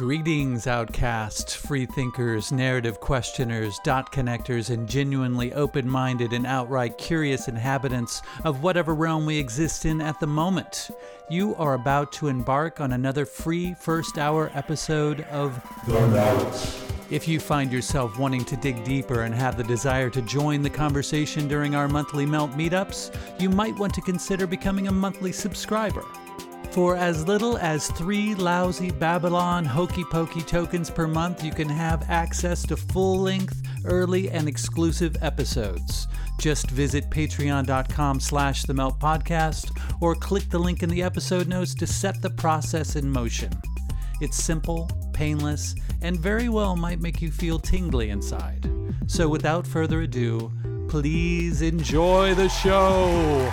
Greetings, outcasts, freethinkers, narrative questioners, dot connectors, and genuinely open minded and outright curious inhabitants of whatever realm we exist in at the moment. You are about to embark on another free first hour episode of The Melt. If you find yourself wanting to dig deeper and have the desire to join the conversation during our monthly Melt meetups, you might want to consider becoming a monthly subscriber. For as little as three lousy Babylon hokey pokey tokens per month, you can have access to full length, early, and exclusive episodes. Just visit patreon.com slash the melt podcast or click the link in the episode notes to set the process in motion. It's simple, painless, and very well might make you feel tingly inside. So without further ado, please enjoy the show.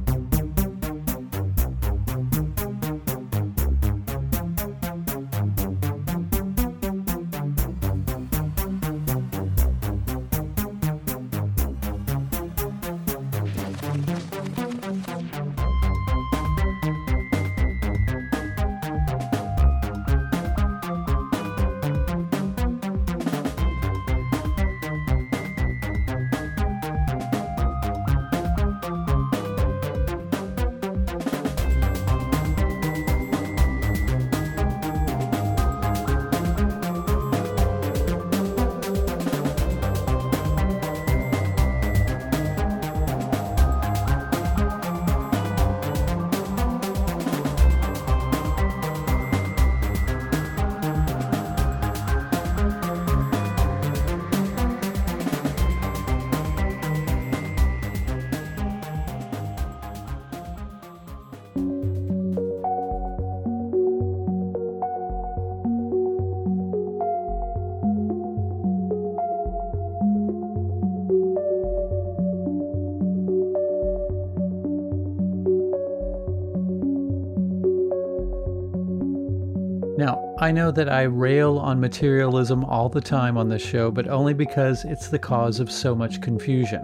I know that I rail on materialism all the time on this show, but only because it's the cause of so much confusion.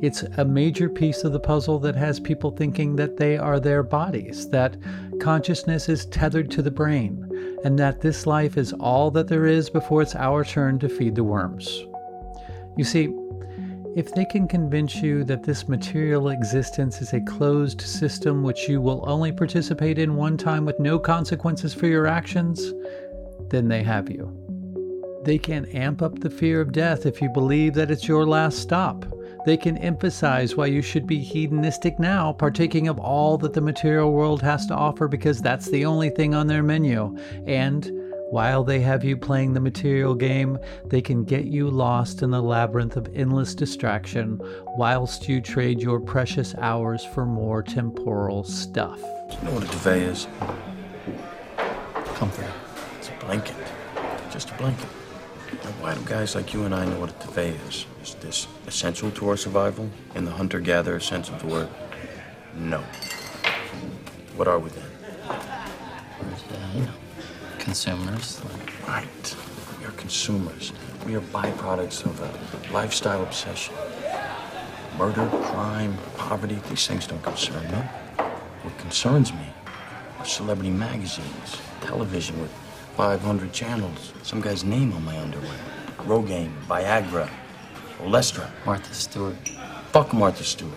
It's a major piece of the puzzle that has people thinking that they are their bodies, that consciousness is tethered to the brain, and that this life is all that there is before it's our turn to feed the worms. You see, if they can convince you that this material existence is a closed system which you will only participate in one time with no consequences for your actions, then they have you. They can amp up the fear of death if you believe that it's your last stop. They can emphasize why you should be hedonistic now, partaking of all that the material world has to offer because that's the only thing on their menu. And while they have you playing the material game, they can get you lost in the labyrinth of endless distraction whilst you trade your precious hours for more temporal stuff. Do You know what a duvet is? Comfort. It's a blanket. Just a blanket. Now, why do guys like you and I know what a duvet is? Is this essential to our survival in the hunter gatherer sense of the word? No. What are we then? Consumers. Right. We are consumers. We are byproducts of a lifestyle obsession. Murder, crime, poverty, these things don't concern me. What concerns me are celebrity magazines, television with 500 channels, some guy's name on my underwear, Rogaine, Viagra, Olestra. Martha Stewart. Fuck Martha Stewart.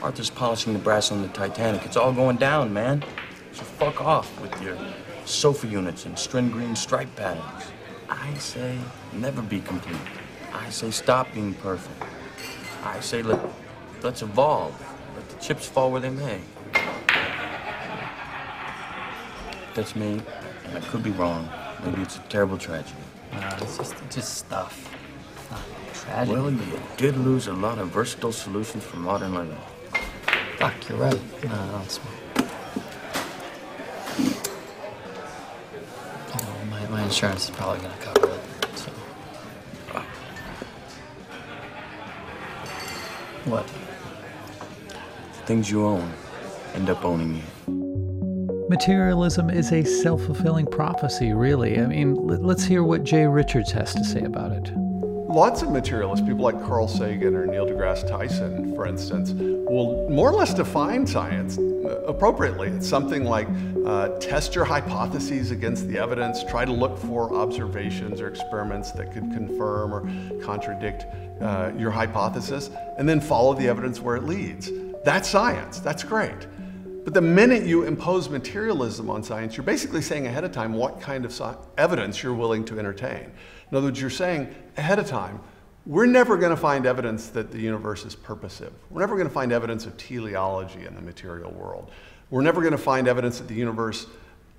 Martha's polishing the brass on the Titanic. It's all going down, man. So fuck off with your sofa units and string green stripe patterns. I say never be complete. I say stop being perfect. I say let, let's evolve. Let the chips fall where they may. That's me, and I could be wrong. Maybe it's a terrible tragedy. Uh, it's just, just stuff. Not tragedy. Well, you did lose a lot of versatile solutions for modern living. Fuck, you're right. No, I don't smoke. Oh, my, my insurance is probably gonna cover it. So. What? Things you own end up owning you. Materialism is a self fulfilling prophecy, really. I mean, l- let's hear what Jay Richards has to say about it. Lots of materialists, people like Carl Sagan or Neil deGrasse Tyson, for instance, will more or less define science appropriately. It's something like uh, test your hypotheses against the evidence, try to look for observations or experiments that could confirm or contradict uh, your hypothesis, and then follow the evidence where it leads. That's science. That's great. But the minute you impose materialism on science, you're basically saying ahead of time what kind of evidence you're willing to entertain. In other words, you're saying ahead of time, we're never going to find evidence that the universe is purposive. We're never going to find evidence of teleology in the material world. We're never going to find evidence that the universe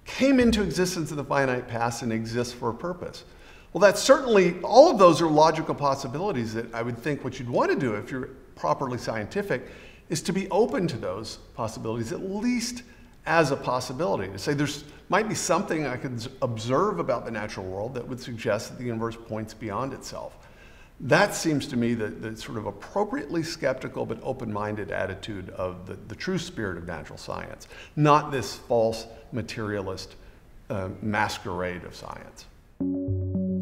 came into existence in the finite past and exists for a purpose. Well, that's certainly, all of those are logical possibilities that I would think what you'd want to do if you're properly scientific is to be open to those possibilities, at least as a possibility. To say there's might be something I could observe about the natural world that would suggest that the universe points beyond itself. That seems to me the, the sort of appropriately skeptical but open minded attitude of the, the true spirit of natural science, not this false materialist uh, masquerade of science.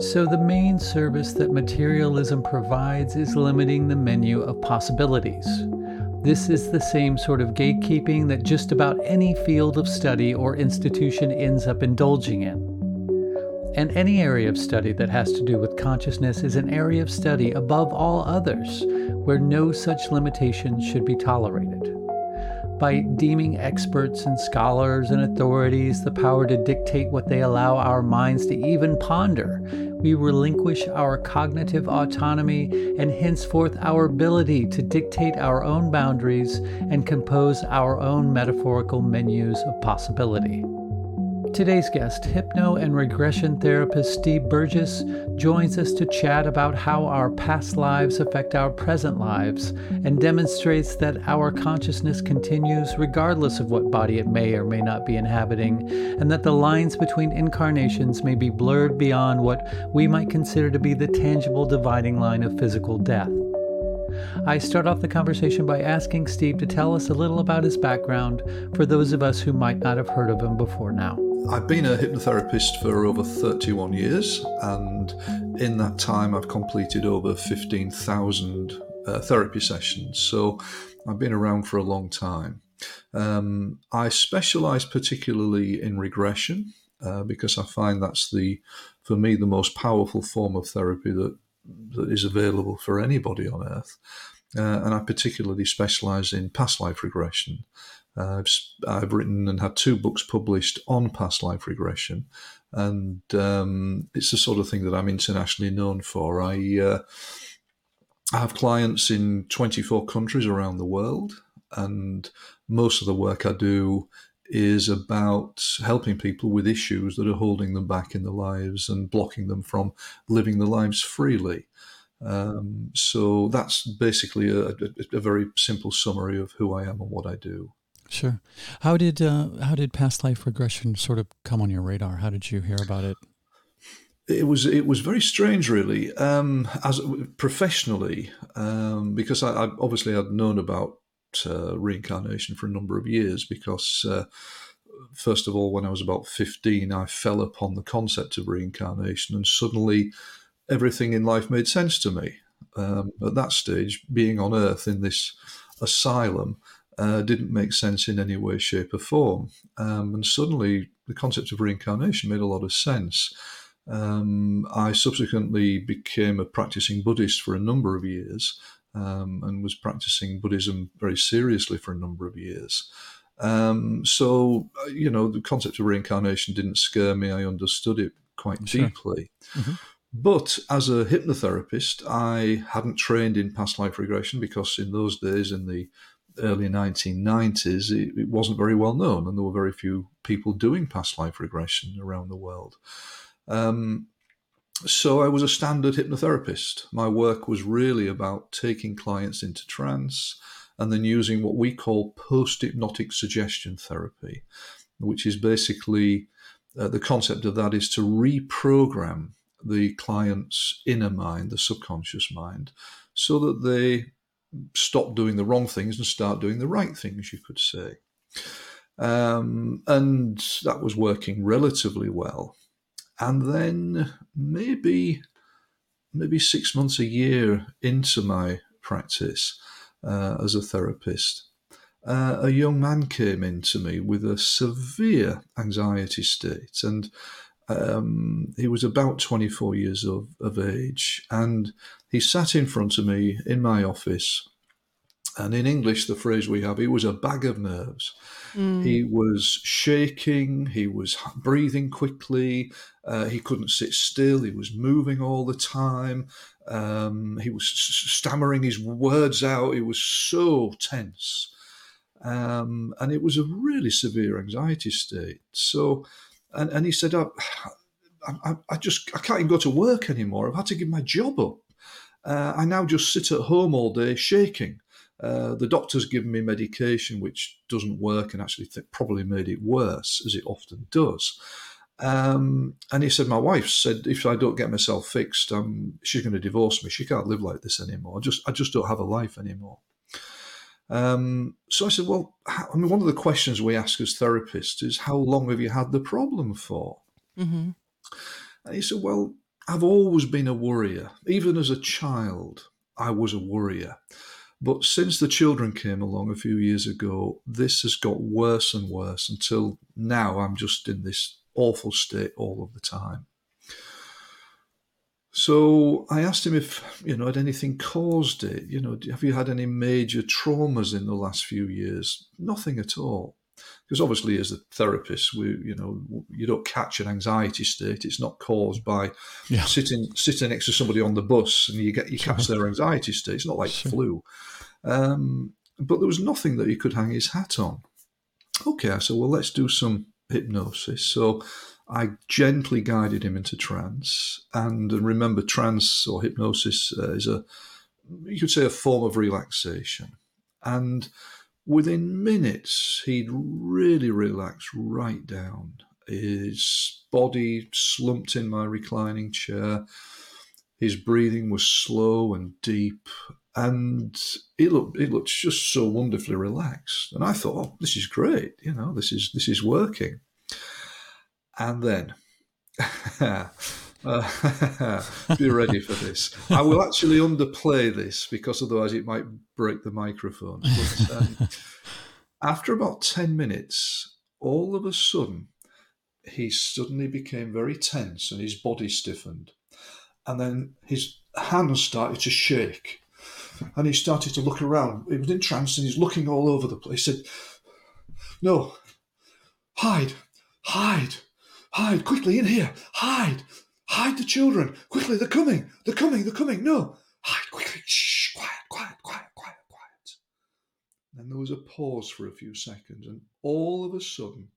So, the main service that materialism provides is limiting the menu of possibilities. This is the same sort of gatekeeping that just about any field of study or institution ends up indulging in. And any area of study that has to do with consciousness is an area of study above all others where no such limitation should be tolerated by deeming experts and scholars and authorities the power to dictate what they allow our minds to even ponder, we relinquish our cognitive autonomy and henceforth our ability to dictate our own boundaries and compose our own metaphorical menus of possibility. Today's guest, hypno and regression therapist Steve Burgess, joins us to chat about how our past lives affect our present lives and demonstrates that our consciousness continues regardless of what body it may or may not be inhabiting, and that the lines between incarnations may be blurred beyond what we might consider to be the tangible dividing line of physical death. I start off the conversation by asking Steve to tell us a little about his background for those of us who might not have heard of him before now. I've been a hypnotherapist for over 31 years, and in that time, I've completed over 15,000 uh, therapy sessions. So I've been around for a long time. Um, I specialize particularly in regression uh, because I find that's the, for me, the most powerful form of therapy that, that is available for anybody on earth. Uh, and I particularly specialize in past life regression. Uh, I've, I've written and had two books published on past life regression, and um, it's the sort of thing that I'm internationally known for. I, uh, I have clients in 24 countries around the world, and most of the work I do is about helping people with issues that are holding them back in their lives and blocking them from living their lives freely. Um, so that's basically a, a, a, very simple summary of who I am and what I do. Sure. How did uh, how did past life regression sort of come on your radar? How did you hear about it? It was it was very strange, really, um, as professionally, um, because I, I, obviously had known about uh, reincarnation for a number of years. Because uh, first of all, when I was about fifteen, I fell upon the concept of reincarnation, and suddenly everything in life made sense to me. Um, at that stage, being on Earth in this asylum uh, didn't make sense in any way, shape, or form. Um, and suddenly the concept of reincarnation made a lot of sense. Um, I subsequently became a practicing Buddhist for a number of years um, and was practicing Buddhism very seriously for a number of years. Um, so, uh, you know, the concept of reincarnation didn't scare me. I understood it quite sure. deeply. Mm-hmm. But as a hypnotherapist, I hadn't trained in past life regression because in those days, in the early 1990s, it, it, wasn't very well known, and there were very few people doing past life regression around the world. Um, so I was a standard hypnotherapist. My work was really about taking clients into trance and then using what we call post hypnotic suggestion therapy, which is basically uh, the concept of that is to reprogram the client's inner mind, the subconscious mind, so that they stop doing the wrong things and start doing the right things, you could say. Um, and that was working relatively well. And then maybe maybe six months, a year into my practice uh, as a therapist, uh, a young man came in to me with a severe anxiety state. And um, he was about 24 years of, of age. And he sat in front of me in my office. And in English, the phrase we have, he was a bag of nerves. Mm. He was shaking, he was breathing quickly, uh, he couldn't sit still, he was moving all the time, um, he was stammering his words out, he was so tense. Um, and it was a really severe anxiety state. So, and, and he said, I, I, I, just I can't even go to work anymore. I've had to give my job up. Uh, I now just sit at home all day shaking. Uh, the doctor's given me medication which doesn't work and actually th- probably made it worse, as it often does. Um, and he said, My wife said, if I don't get myself fixed, um, she's going to divorce me. She can't live like this anymore. I just, I just don't have a life anymore. Um, so I said, Well, how, I mean, one of the questions we ask as therapists is, How long have you had the problem for? Mm-hmm. And he said, Well, I've always been a worrier. Even as a child, I was a worrier. But since the children came along a few years ago, this has got worse and worse until now I'm just in this awful state all of the time. So I asked him if, you know, had anything caused it? You know, have you had any major traumas in the last few years? Nothing at all. Because obviously, as a therapist, we, you know, you don't catch an anxiety state. It's not caused by yeah. sitting sitting next to somebody on the bus and you get you catch their anxiety state. It's not like sure. flu. Um, but there was nothing that he could hang his hat on. Okay, I said, well, let's do some hypnosis. So I gently guided him into trance. And remember, trance or hypnosis uh, is a, you could say, a form of relaxation. And within minutes, he'd really relaxed right down. His body slumped in my reclining chair. His breathing was slow and deep, and it looked it looked just so wonderfully relaxed. And I thought, oh, this is great. You know, this is this is working. And then, uh, be ready for this. I will actually underplay this because otherwise it might break the microphone. But, um, after about ten minutes, all of a sudden, he suddenly became very tense and his body stiffened, and then his hands started to shake and he started to look around. He was in trance and he's looking all over the place. He said, No, hide, hide, hide, quickly in here, hide, hide the children, quickly, they're coming, they're coming, they're coming, no, hide quickly, shh, quiet, quiet, quiet, quiet, quiet. Then there was a pause for a few seconds, and all of a sudden,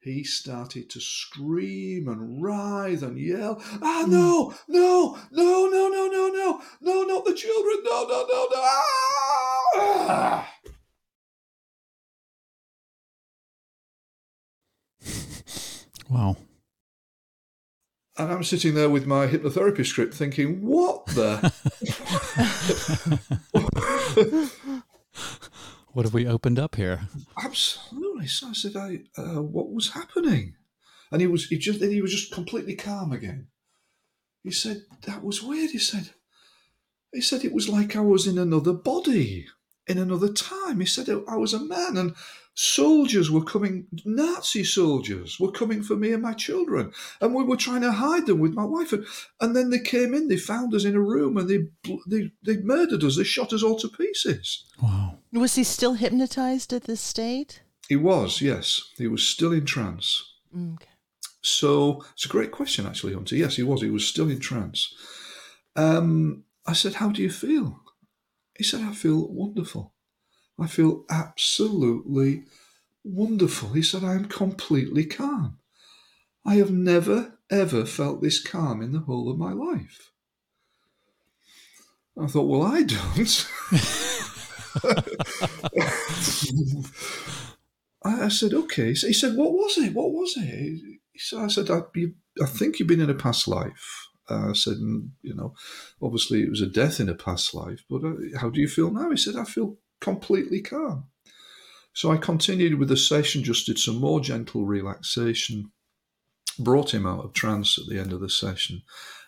he started to scream and writhe and yell, Ah, no, no, no, no, no, no, no, no, not the children, no, no, no, no, ah! Wow. And I'm sitting there with my hypnotherapy script thinking, what the? what have we opened up here? Absolutely. So I said, I, uh, what was happening? And he was, he just, he was just completely calm again. He said, that was weird. He said, he said it was like I was in another body, in another time. He said I was a man and soldiers were coming, Nazi soldiers were coming for me and my children, and we were trying to hide them with my wife. And, and then they came in, they found us in a room, and they, they they murdered us. They shot us all to pieces. Wow. Was he still hypnotized at this state? He was, yes. He was still in trance. Okay. So it's a great question, actually, Hunter. Yes, he was. He was still in trance. Um, I said, How do you feel? He said, I feel wonderful. I feel absolutely wonderful. He said, I am completely calm. I have never, ever felt this calm in the whole of my life. I thought, well, I don't. I, said, okay. So he said, what was it? What was it? Said, I said, I, I think you've been in a past life. Uh, I said, you know, obviously it was a death in a past life, but uh, how do you feel now? He said, I feel completely calm. So I continued with the session, just did some more gentle relaxation, brought him out of trance at the end of the session.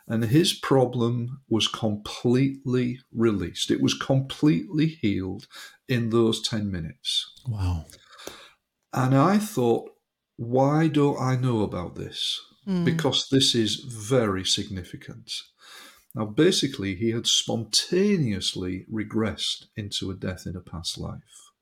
and his problem was completely released. It was completely healed in those 10 minutes. Wow. And I thought, why don't I know about this? Mm. Because this is very significant. Now, basically, he had spontaneously regressed into a death in a past life.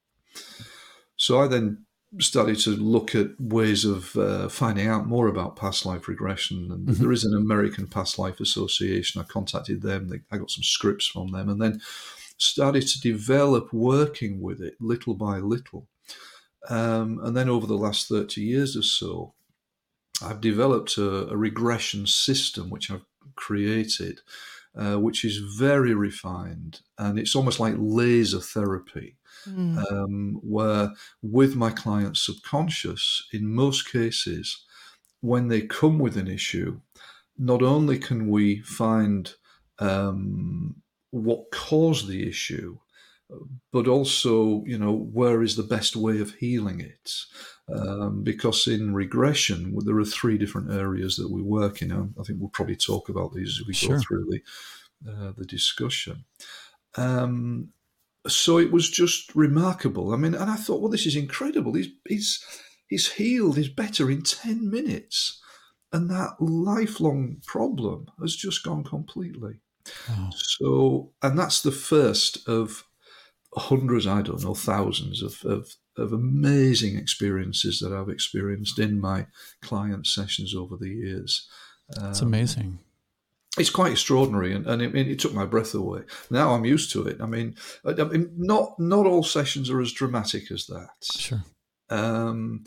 So I then started to look at ways of uh, finding out more about past life regression. And Mhm. there is an American Past Life Association. I contacted them. They, I got some scripts from them, and then started to develop working with it little by little. Um, and then over the last thirty years or so, I've developed a, a regression system which I've created, uh, which is very refined, and it's almost like laser therapy Mm. um, where with my client's subconscious, in most cases, when they come with an issue, not only can we find um, what caused the issue, but also, you know, where is the best way of healing it? Um, because in regression, well, there are three different areas that we work in. I think we'll probably talk about these as we Sure. go through the uh, the discussion. Um, so it was just remarkable. I mean, and I thought, well, this is incredible. He's he's he's healed. He's better in ten minutes, and that lifelong problem has just gone completely. Wow. So, and that's the first of hundreds, I don't know, thousands of, of, of amazing experiences that I've experienced in my client sessions over the years. It's Um, amazing. it's quite extraordinary, and, and it, it took my breath away. Now I'm used to it. I mean, I, I mean, not not all sessions are as dramatic as that, Sure. um,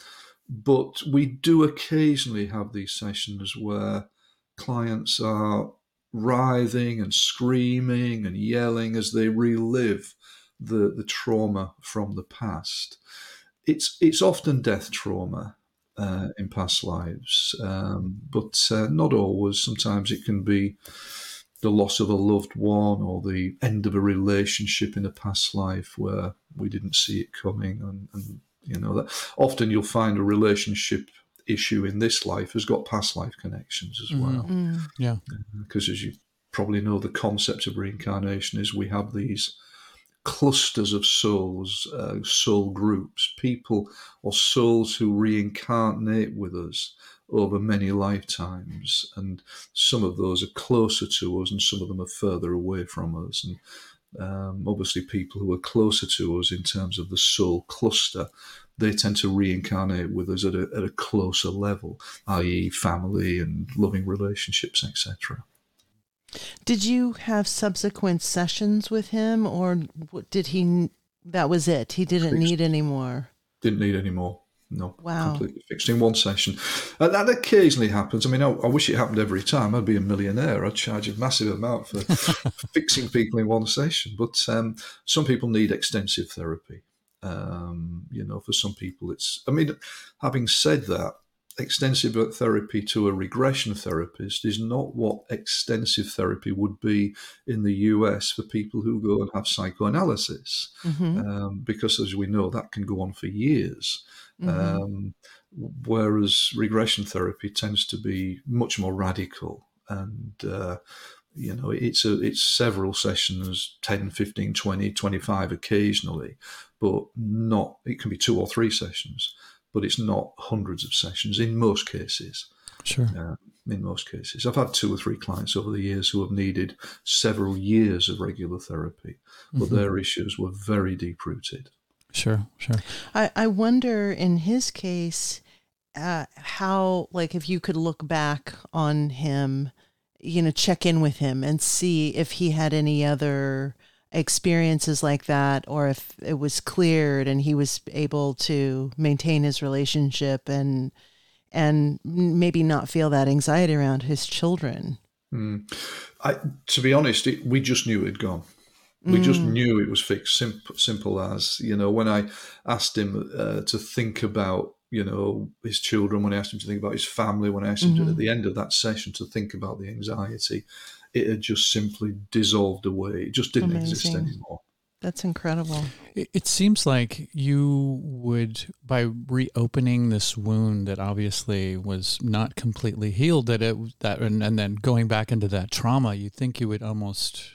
but we do occasionally have these sessions where clients are writhing and screaming and yelling as they relive the the trauma from the past. It's it's often death trauma uh, in past lives, um, but uh, not always. Sometimes it can be the loss of a loved one or the end of a relationship in a past life where we didn't see it coming, and, and you know that often you'll find a relationship issue in this life has got past life connections as Mhm. well Mm. Yeah. because as you probably know, the concept of reincarnation is we have these clusters of souls, uh, soul groups, people or souls who reincarnate with us over many lifetimes. And some of those are closer to us and some of them are further away from us. And um, obviously, people who are closer to us in terms of the soul cluster, they tend to reincarnate with us at a, at a closer level, i.e., family and loving relationships, etc. Did you have subsequent sessions with him, or did he? That was it. He didn't Fixed. need any more. Didn't need any more. No, Wow. completely fixed in one session. And that occasionally happens. I mean, I, I wish it happened every time. I'd be a millionaire. I'd charge a massive amount for fixing people in one session. But um, some people need extensive therapy. Um, you know, for some people, it's. I mean, having said that, extensive therapy to a regression therapist is not what extensive therapy would be in the US for people who go and have psychoanalysis. Hmm um, because as we know that can go on for years. Mhm. um, whereas regression therapy tends to be much more radical and uh, you know it's a it's several sessions 10 15 20 25 occasionally but not it can be two or three sessions but it's not hundreds of sessions in most cases Sure. uh, in most cases. I've had two or three clients over the years who have needed several years of regular therapy, but Mhm. their issues were very deep rooted. Sure. Sure. I, I wonder in his case, uh, how, like, if you could look back on him, you know, check in with him and see if he had any other experiences like that or if it was cleared and he was able to maintain his relationship and and maybe not feel that anxiety around his children. Mm. I, to be honest, it, we just knew it had gone. We just Mm. knew it was fixed. Simple, simple as you know. When I asked him uh, to think about, you know, his children, when I asked him to think about his family, when I asked him to, Mhm. at the end of that session to think about the anxiety, it had just simply dissolved away. It just didn't exist anymore. That's incredible. It, it seems like you would, by reopening this wound that obviously was not completely healed, that it that and, and then going back into that trauma, you think you would almost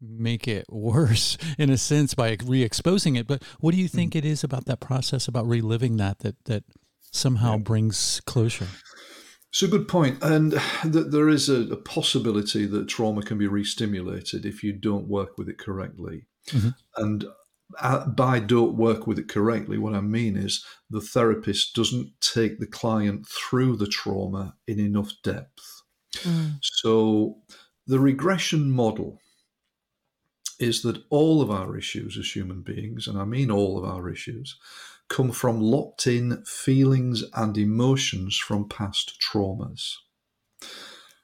make it worse in a sense by re-exposing it. But what do you hmm. think it is about that process, about reliving that, that that somehow brings closure? It's a good point, and that there is a, a, possibility that trauma can be re-stimulated if you don't work with it correctly. Mm-hmm. And uh, by don't work with it correctly, what I mean is the therapist doesn't take the client through the trauma in enough depth. Mm. So the regression model is that all of our issues as human beings, and I mean all of our issues, come from locked in feelings and emotions from past traumas.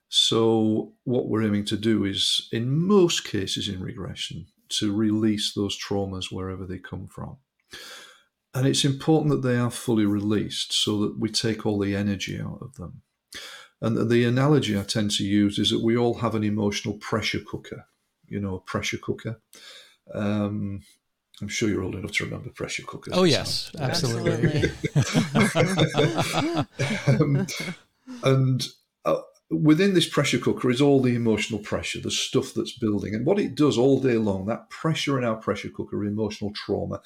So, what we're aiming to do is, in most cases in regression, to release those traumas wherever they come from. And it's important that they are fully released so that we take all the energy out of them. And the analogy I tend to use is that we all have an emotional pressure cooker, you know, a pressure cooker. Um, I'm sure you're old enough to remember pressure cookers. Oh yes, so. absolutely. um, and uh, within this pressure cooker is all the emotional pressure, the stuff that's building, and what it does all day long. That pressure in our pressure cooker, emotional trauma,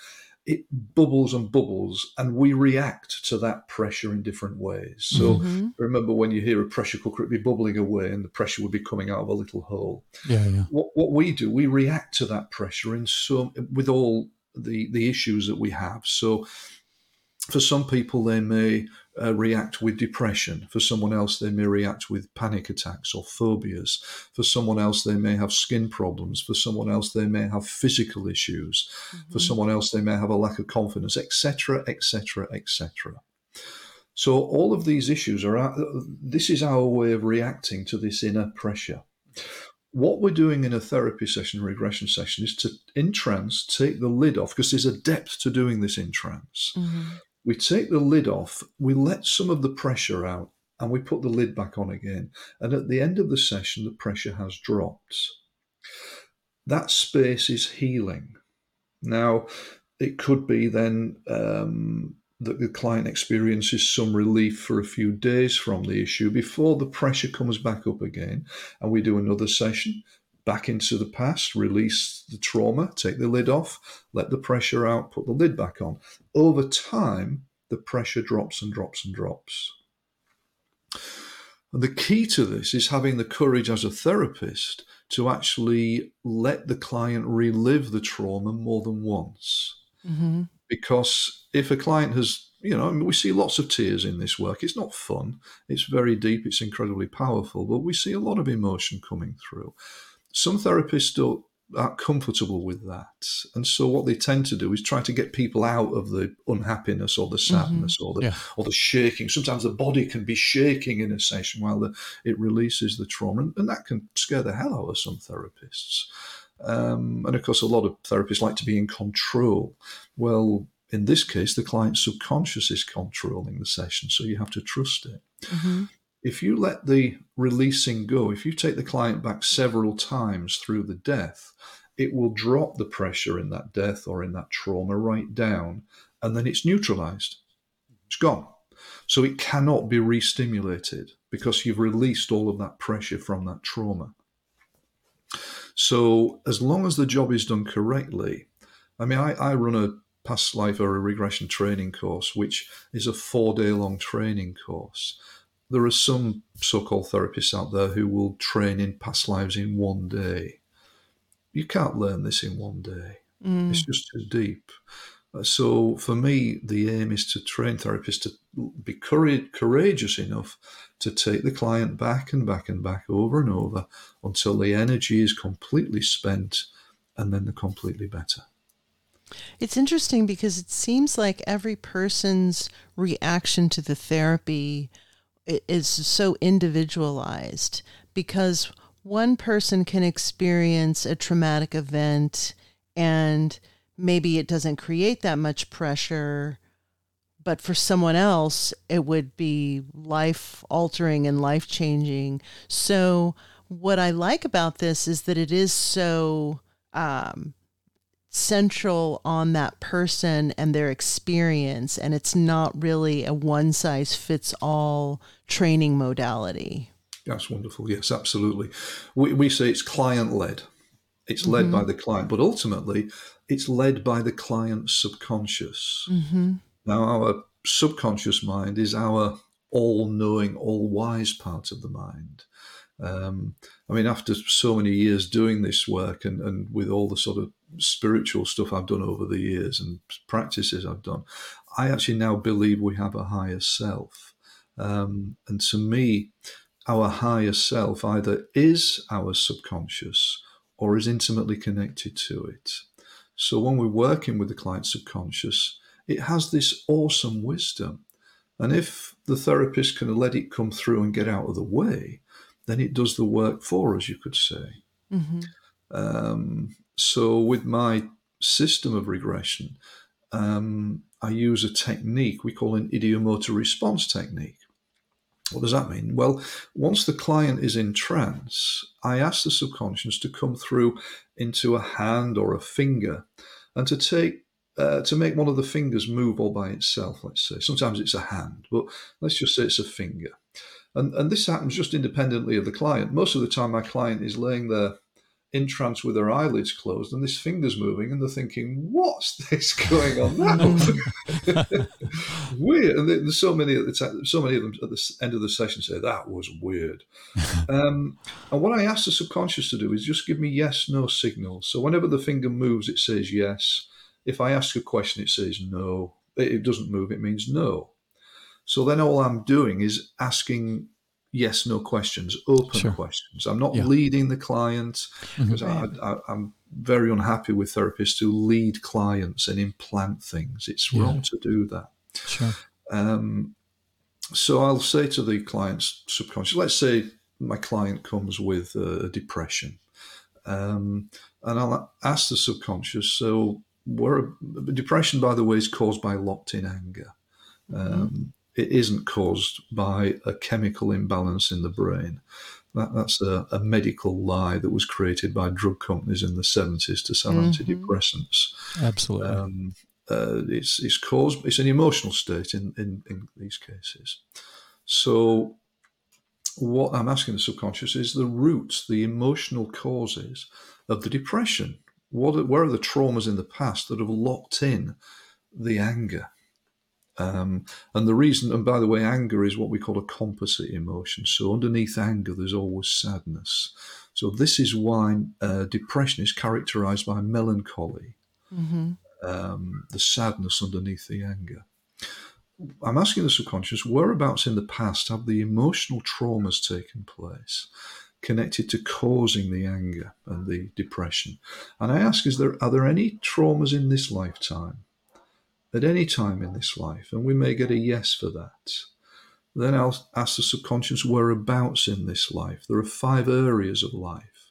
it bubbles and bubbles, and we react to that pressure in different ways. So mm-hmm. remember when you hear a pressure cooker, it'd be bubbling away, and the pressure would be coming out of a little hole. Yeah, yeah. What what we do, we react to that pressure in some with all the the issues that we have. So for some people, they may uh, react with depression. For someone else, they may react with panic attacks or phobias. For someone else, they may have skin problems. For someone else, they may have physical issues. Mm-hmm. For someone else, they may have a lack of confidence, etc., etc., etc. So all of these issues are. Uh, this is our way of reacting to this inner pressure. What we're doing in a therapy session, regression session, is to in trance take the lid off because there's a depth to doing this in trance. Mm-hmm we take the lid off, we let some of the pressure out, and we put the lid back on again. And at the end of the session, the pressure has dropped. That space is healing. Now, it could be then um, that the client experiences some relief for a few days from the issue before the pressure comes back up again, and we do another session back into the past, release the trauma, take the lid off, let the pressure out, put the lid back on. Over time, the pressure drops and drops and drops. And the key to this is having the courage as a therapist to actually let the client relive the trauma more than once. Mm-hmm. Because if a client has, you know, I mean, we see lots of tears in this work. It's not fun, it's very deep, it's incredibly powerful, but we see a lot of emotion coming through some therapists don't aren't comfortable with that. And so what they tend to do is try to get people out of the unhappiness or the mm-hmm. sadness mm-hmm. or the yeah. or the shaking. Sometimes the body can be shaking in a session while the, it releases the trauma. And, and, that can scare the hell out of some therapists. Um, and of course, a lot of therapists like to be in control. Well, in this case, the client's subconscious is controlling the session, so you have to trust it. Mm-hmm if you let the releasing go, if you take the client back several times through the death, it will drop the pressure in that death or in that trauma right down, and then it's neutralized. It's gone. So it cannot be re stimulated because you've released all of that pressure from that trauma. So, as long as the job is done correctly, I mean, I, I run a past life or a regression training course, which is a four day long training course there are some so-called therapists out there who will train in past lives in one day. You can't learn this in one day. Mm. It's just too deep. Uh, so for me, the aim is to train therapists to be courageous enough to take the client back and back and back over and over until the energy is completely spent and then they're completely better. It's interesting because it seems like every person's reaction to the therapy is so individualized because one person can experience a traumatic event and maybe it doesn't create that much pressure but for someone else it would be life altering and life changing so what i like about this is that it is so um, central on that person and their experience, and it's not really a one size fits all training modality. That's wonderful. Yes, absolutely. We, we say it's client led. It's led mm-hmm. by the client, but ultimately, it's led by the client's subconscious. Mm-hmm. Now, our subconscious mind is our all knowing, all wise part of the mind. Um, I mean, after so many years doing this work and, and with all the sort of spiritual stuff I've done over the years and practices I've done, I actually now believe we have a higher self. Um, and to me, our higher self either is our subconscious or is intimately connected to it. So when we're working with the client's subconscious, it has this awesome wisdom. And if the therapist can let it come through and get out of the way, then it does the work for us, you could say. Mm-hmm. Um, so, with my system of regression, um, I use a technique we call an ideomotor response technique. What does that mean? Well, once the client is in trance, I ask the subconscious to come through into a hand or a finger and to take uh, to make one of the fingers move all by itself, let's say. Sometimes it's a hand, but let's just say it's a finger. And, and this happens just independently of the client. Most of the time, my client is laying there in trance with their eyelids closed and this finger's moving and they're thinking, what's this going on now? weird. And there's so many at the time, so many of them at the end of the session say, that was weird. um, and what I ask the subconscious to do is just give me yes, no signals. So whenever the finger moves, it says yes. If I ask a question, it says no. It doesn't move, it means no. So then all I'm doing is asking yes no questions, open sure. questions. I'm not yeah. leading the client because mm-hmm. I, am very unhappy with therapists who lead clients and implant things. It's yeah. wrong to do that. Sure. Um, so I'll say to the client's subconscious, let's say my client comes with a depression. Um, and I'll ask the subconscious, so where depression, by the way, is caused by locked in anger. Mm-hmm. Um, it isn't caused by a chemical imbalance in the brain. That, that's a, a, medical lie that was created by drug companies in the 70s to sell mm-hmm. antidepressants. Absolutely. Um, uh, it's, it's caused, it's an emotional state in, in, in these cases. So, what I'm asking the subconscious is the roots, the emotional causes of the depression. What, where are the traumas in the past that have locked in the anger? Um, and the reason, and by the way, anger is what we call a composite emotion. So underneath anger, there's always sadness. So this is why uh, depression is characterized by melancholy, mm-hmm. um, the sadness underneath the anger. I'm asking the subconscious, whereabouts in the past have the emotional traumas taken place? connected to causing the anger and the depression. And I ask, is there are there any traumas in this lifetime at any time in this life, and we may get a yes for that. Then I'll ask the subconscious whereabouts in this life. There are five areas of life.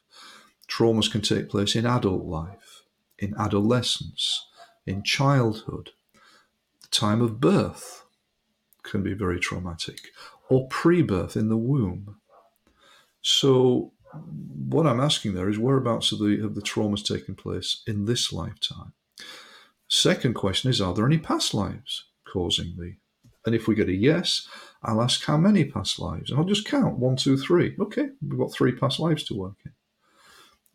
Traumas can take place in adult life, in adolescence, in childhood. The time of birth can be very traumatic, or pre birth in the womb. So, what I'm asking there is whereabouts have the, have the traumas taken place in this lifetime? Second question is Are there any past lives causing the? And if we get a yes, I'll ask how many past lives. And I'll just count one, two, three. Okay, we've got three past lives to work in.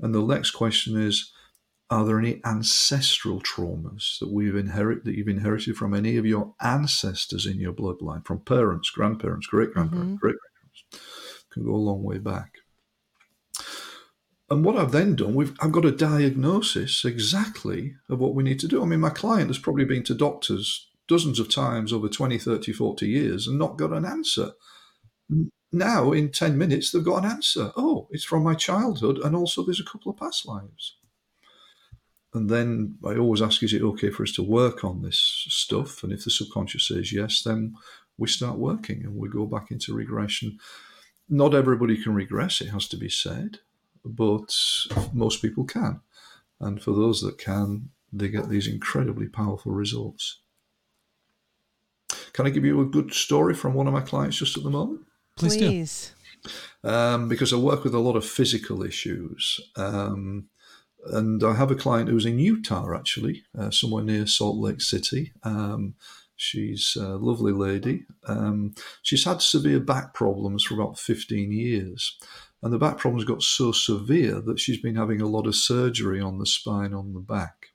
And the next question is Are there any ancestral traumas that we've inherited that you've inherited from any of your ancestors in your bloodline, from parents, grandparents, great grandparents, mm-hmm. great grandparents? Can go a long way back. And what I've then done, we've, I've got a diagnosis exactly of what we need to do. I mean, my client has probably been to doctors dozens of times over 20, 30, 40 years and not got an answer. Now, in 10 minutes, they've got an answer. Oh, it's from my childhood, and also there's a couple of past lives. And then I always ask, is it okay for us to work on this stuff? And if the subconscious says yes, then we start working and we go back into regression. Not everybody can regress, it has to be said but most people can. And for those that can, they get these incredibly powerful results. Can I give you a good story from one of my clients just at the moment? Please, Please. do. Um, because I work with a lot of physical issues. Um, and I have a client who's in Utah, actually, uh, somewhere near Salt Lake City. Um, she's a lovely lady. Um, she's had severe back problems for about 15 years. And the back problems got so severe that she's been having a lot of surgery on the spine, on the back.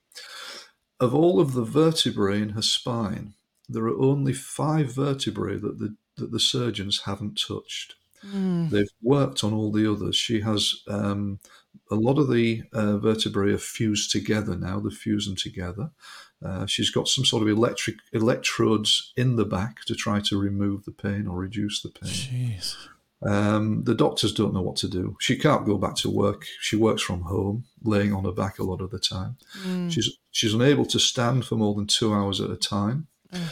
Of all of the vertebrae in her spine, there are only five vertebrae that the, that the surgeons haven't touched. Mm. They've worked on all the others. She has um, a lot of the uh, vertebrae are fused together now. They're fusing together. Uh, she's got some sort of electric electrodes in the back to try to remove the pain or reduce the pain. Jeez. Um, the doctors don't know what to do. She can't go back to work. She works from home, laying on her back a lot of the time. Mm. She's she's unable to stand for more than two hours at a time. Mm.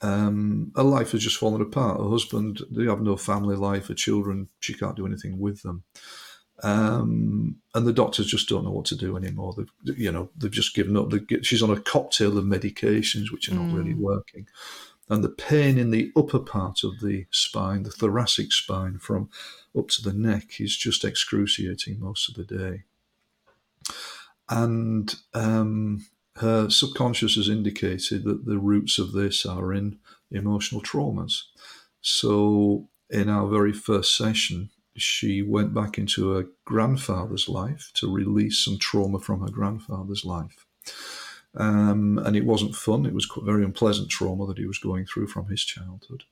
Um, her life has just fallen apart. Her husband, they have no family life. Her children, she can't do anything with them. Um, and the doctors just don't know what to do anymore. They've, you know, they've just given up. Get, she's on a cocktail of medications which are not mm. really working, and the pain in the upper part of the spine, the thoracic spine, from up to the neck, is just excruciating most of the day. And um, her subconscious has indicated that the roots of this are in emotional traumas. So, in our very first session, she went back into her grandfather's life to release some trauma from her grandfather's life. Um, and it wasn't fun. It was very unpleasant trauma that he was going through from his childhood.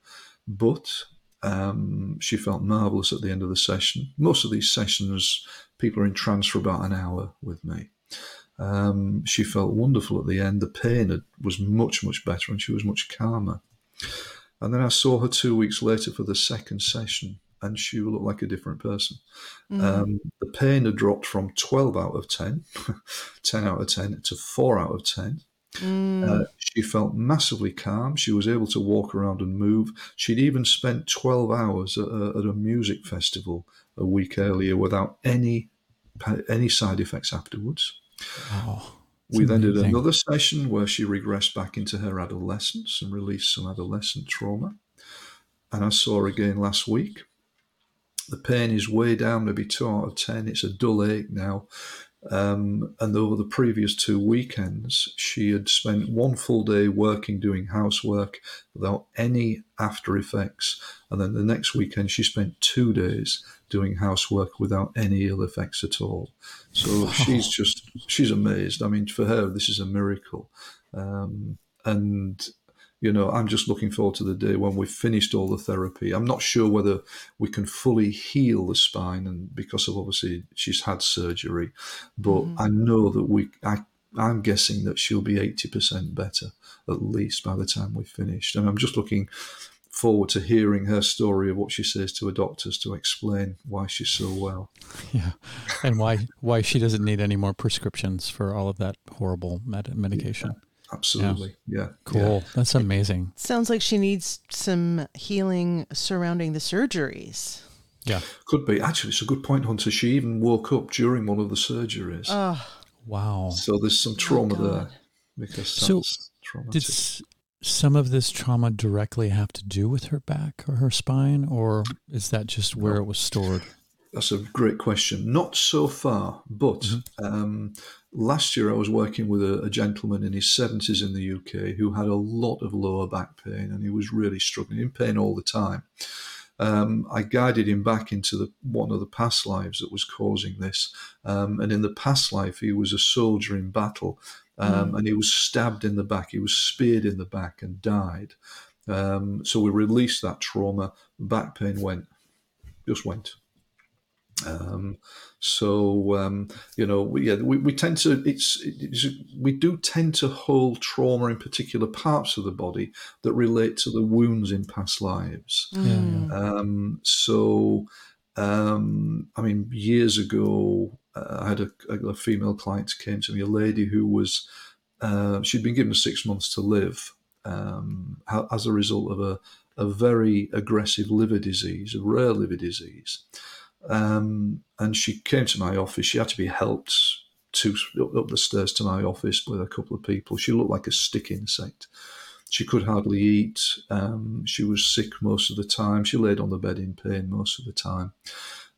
But um, she felt marvelous at the end of the session. Most of these sessions, people are in trance for about an hour with me. Um, she felt wonderful at the end. The pain had, was much, much better, and she was much calmer. And then I saw her two weeks later for the second session, and she looked like a different person. Mm. Um, the pain had dropped from 12 out of 10, 10 out of 10 to 4 out of 10. Mm. Uh, she felt massively calm. She was able to walk around and move. She'd even spent 12 hours at a, at a music festival a week earlier without any any side effects afterwards. Wow. We then did another session where she regressed back into her adolescence and released some adolescent trauma. And I saw her again last week. The pain is way down, maybe two out of 10. It's a dull ache now. Um, and over the previous two weekends, she had spent one full day working, doing housework without any after effects. And then the next weekend, she spent two days doing housework without any ill effects at all. So she's just, she's amazed. I mean, for her, this is a miracle. Um, and you know, I'm just looking forward to the day when we've finished all the therapy. I'm not sure whether we can fully heal the spine, and because of obviously she's had surgery, but mm. I know that we. I, I'm guessing that she'll be 80% better at least by the time we've finished. And I'm just looking forward to hearing her story of what she says to her doctors to explain why she's so well. Yeah, and why why she doesn't need any more prescriptions for all of that horrible med- medication. Yeah. Absolutely. Yeah. yeah. Cool. Yeah. That's amazing. Sounds like she needs some healing surrounding the surgeries. Yeah. Could be. Actually, it's a good point, Hunter. She even woke up during one of the surgeries. Oh. Wow. So there's some trauma oh there because so traumatic. Did some of this trauma directly have to do with her back or her spine, or is that just where no. it was stored? That's a great question. Not so far, but mm-hmm. um, last year I was working with a, a, gentleman in his 70s in the UK who had a lot of lower back pain and he was really struggling, in pain all the time. Um, I guided him back into the, one of the past lives that was causing this. Um, and in the past life, he was a soldier in battle um, mm. and he was stabbed in the back, he was speared in the back and died. Um, so we released that trauma, back pain went, just went. Um, so um, you know, we, yeah, we, we tend to it's, it's, we do tend to hold trauma in particular parts of the body that relate to the wounds in past lives. Mm. Um, so, um, I mean, years ago, uh, I had a, a, female client came to me, a lady who was uh, she'd been given six months to live um, as a result of a, a very aggressive liver disease, a rare liver disease. Um, and she came to my office. She had to be helped to up the stairs to my office with a couple of people. She looked like a stick insect. She could hardly eat. Um, she was sick most of the time. She laid on the bed in pain most of the time.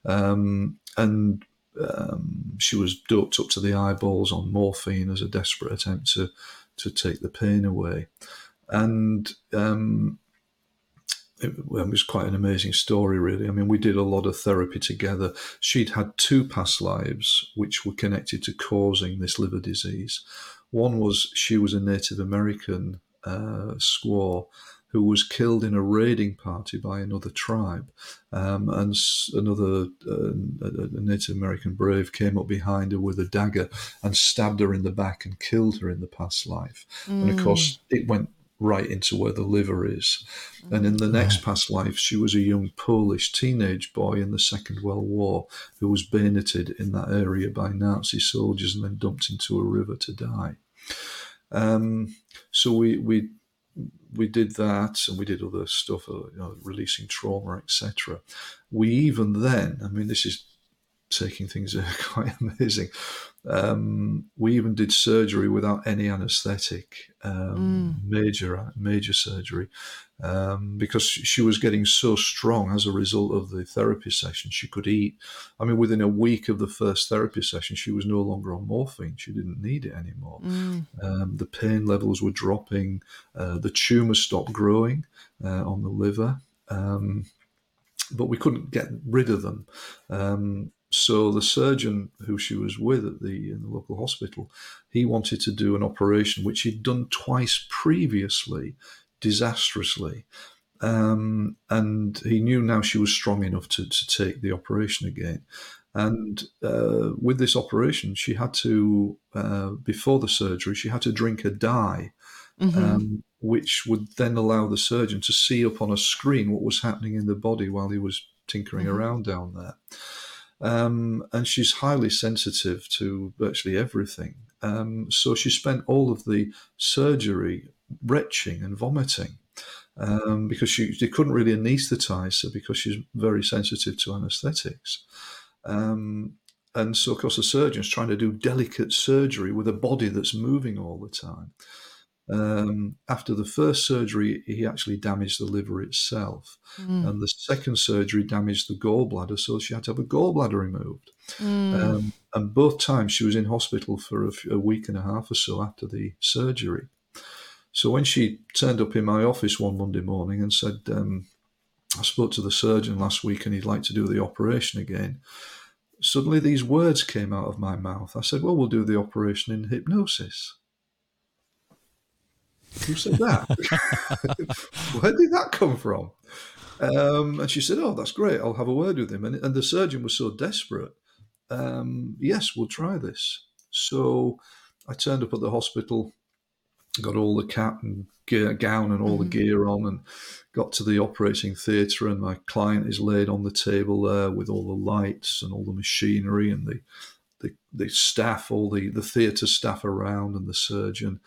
Um, and um, she was doped up to the eyeballs on morphine as a desperate attempt to to take the pain away, and um, it, it was quite an amazing story, really. I mean, we did a lot of therapy together. She'd had two past lives which were connected to causing this liver disease. One was she was a Native American uh, squaw who was killed in a raiding party by another tribe. Um, and another uh, a Native American brave came up behind her with a dagger and stabbed her in the back and killed her in the past life. Mm. And of course, it went right into where the liver is. And in the mm. next past life, she was a young Polish teenage boy in the Second World War who was bayoneted in that area by Nazi soldiers and then dumped into a river to die. Um, so we we we did that, and we did other stuff, uh, you know, releasing trauma, etc. We even then, I mean, this is taking things are quite amazing. Um, we even did surgery without any anaesthetic, um, mm. major major surgery, um, because she was getting so strong as a result of the therapy session. She could eat. I mean, within a week of the first therapy session, she was no longer on morphine. She didn't need it anymore. Mm. Um, the pain levels were dropping. Uh, the tumor stopped growing uh, on the liver. Um, but we couldn't get rid of them. Um, so the surgeon who she was with at the in the local hospital, he wanted to do an operation which he'd done twice previously, disastrously. Um, and he knew now she was strong enough to, to take the operation again. And uh, with this operation, she had to, uh, before the surgery, she had to drink a dye, mm-hmm. um, which would then allow the surgeon to see up on a screen what was happening in the body while he was tinkering mm-hmm. around down there. Um, and she's highly sensitive to virtually everything. Um, so she spent all of the surgery retching and vomiting um, because she couldn't really anaesthetize her because she's very sensitive to anaesthetics. Um, and so, of course, the surgeon's trying to do delicate surgery with a body that's moving all the time. Um, after the first surgery, he actually damaged the liver itself. Mm. And the second surgery damaged the gallbladder, so she had to have a gallbladder removed. Mm. Um, and both times she was in hospital for a, a, week and a half or so after the surgery. So when she turned up in my office one Monday morning and said, um, I spoke to the surgeon last week and he'd like to do the operation again. Suddenly, these words came out of my mouth. I said, Well, we'll do the operation in hypnosis. Who said that? Where did that come from? Um, and she said, Oh, that's great. I'll have a word with him. And, and the surgeon was so desperate. Um, yes, we'll try this. So I turned up at the hospital, got all the cap and gear, gown and all mm-hmm. the gear on, and got to the operating theatre. And my client is laid on the table there with all the lights and all the machinery and the the, the staff, all the, the theatre staff around, and the surgeon.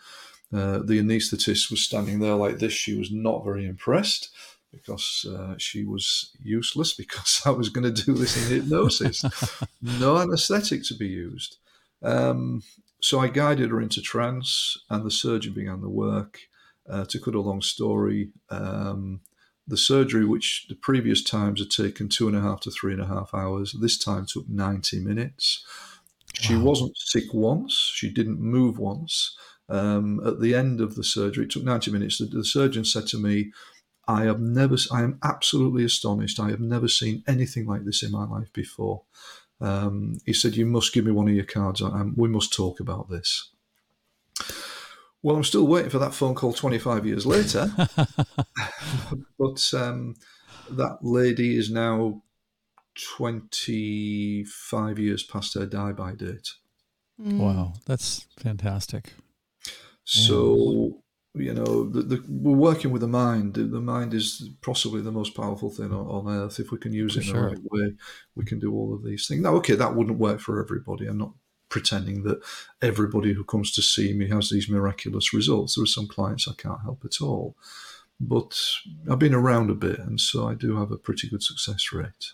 Uh, the anaesthetist was standing there like this. She was not very impressed because uh, she was useless because I was going to do this in hypnosis. no anesthetic to be used. Um, so I guided her into trance, and the surgeon began the work. Uh, to cut a long story, um, the surgery, which the previous times had taken two and a half to three and a half hours, this time took 90 minutes. She wow. wasn't sick once, she didn't move once. Um, at the end of the surgery, it took 90 minutes. The, the surgeon said to me, I have never, I am absolutely astonished. I have never seen anything like this in my life before. Um, he said, You must give me one of your cards. I, we must talk about this. Well, I'm still waiting for that phone call 25 years later. but um, that lady is now 25 years past her die by date. Wow, that's fantastic. So mm. you know, the, the, we're working with the mind. The mind is possibly the most powerful thing on, on earth. If we can use for it in sure. the right way, we can do all of these things. Now, okay, that wouldn't work for everybody. I'm not pretending that everybody who comes to see me has these miraculous results. There are some clients I can't help at all. But I've been around a bit, and so I do have a pretty good success rate.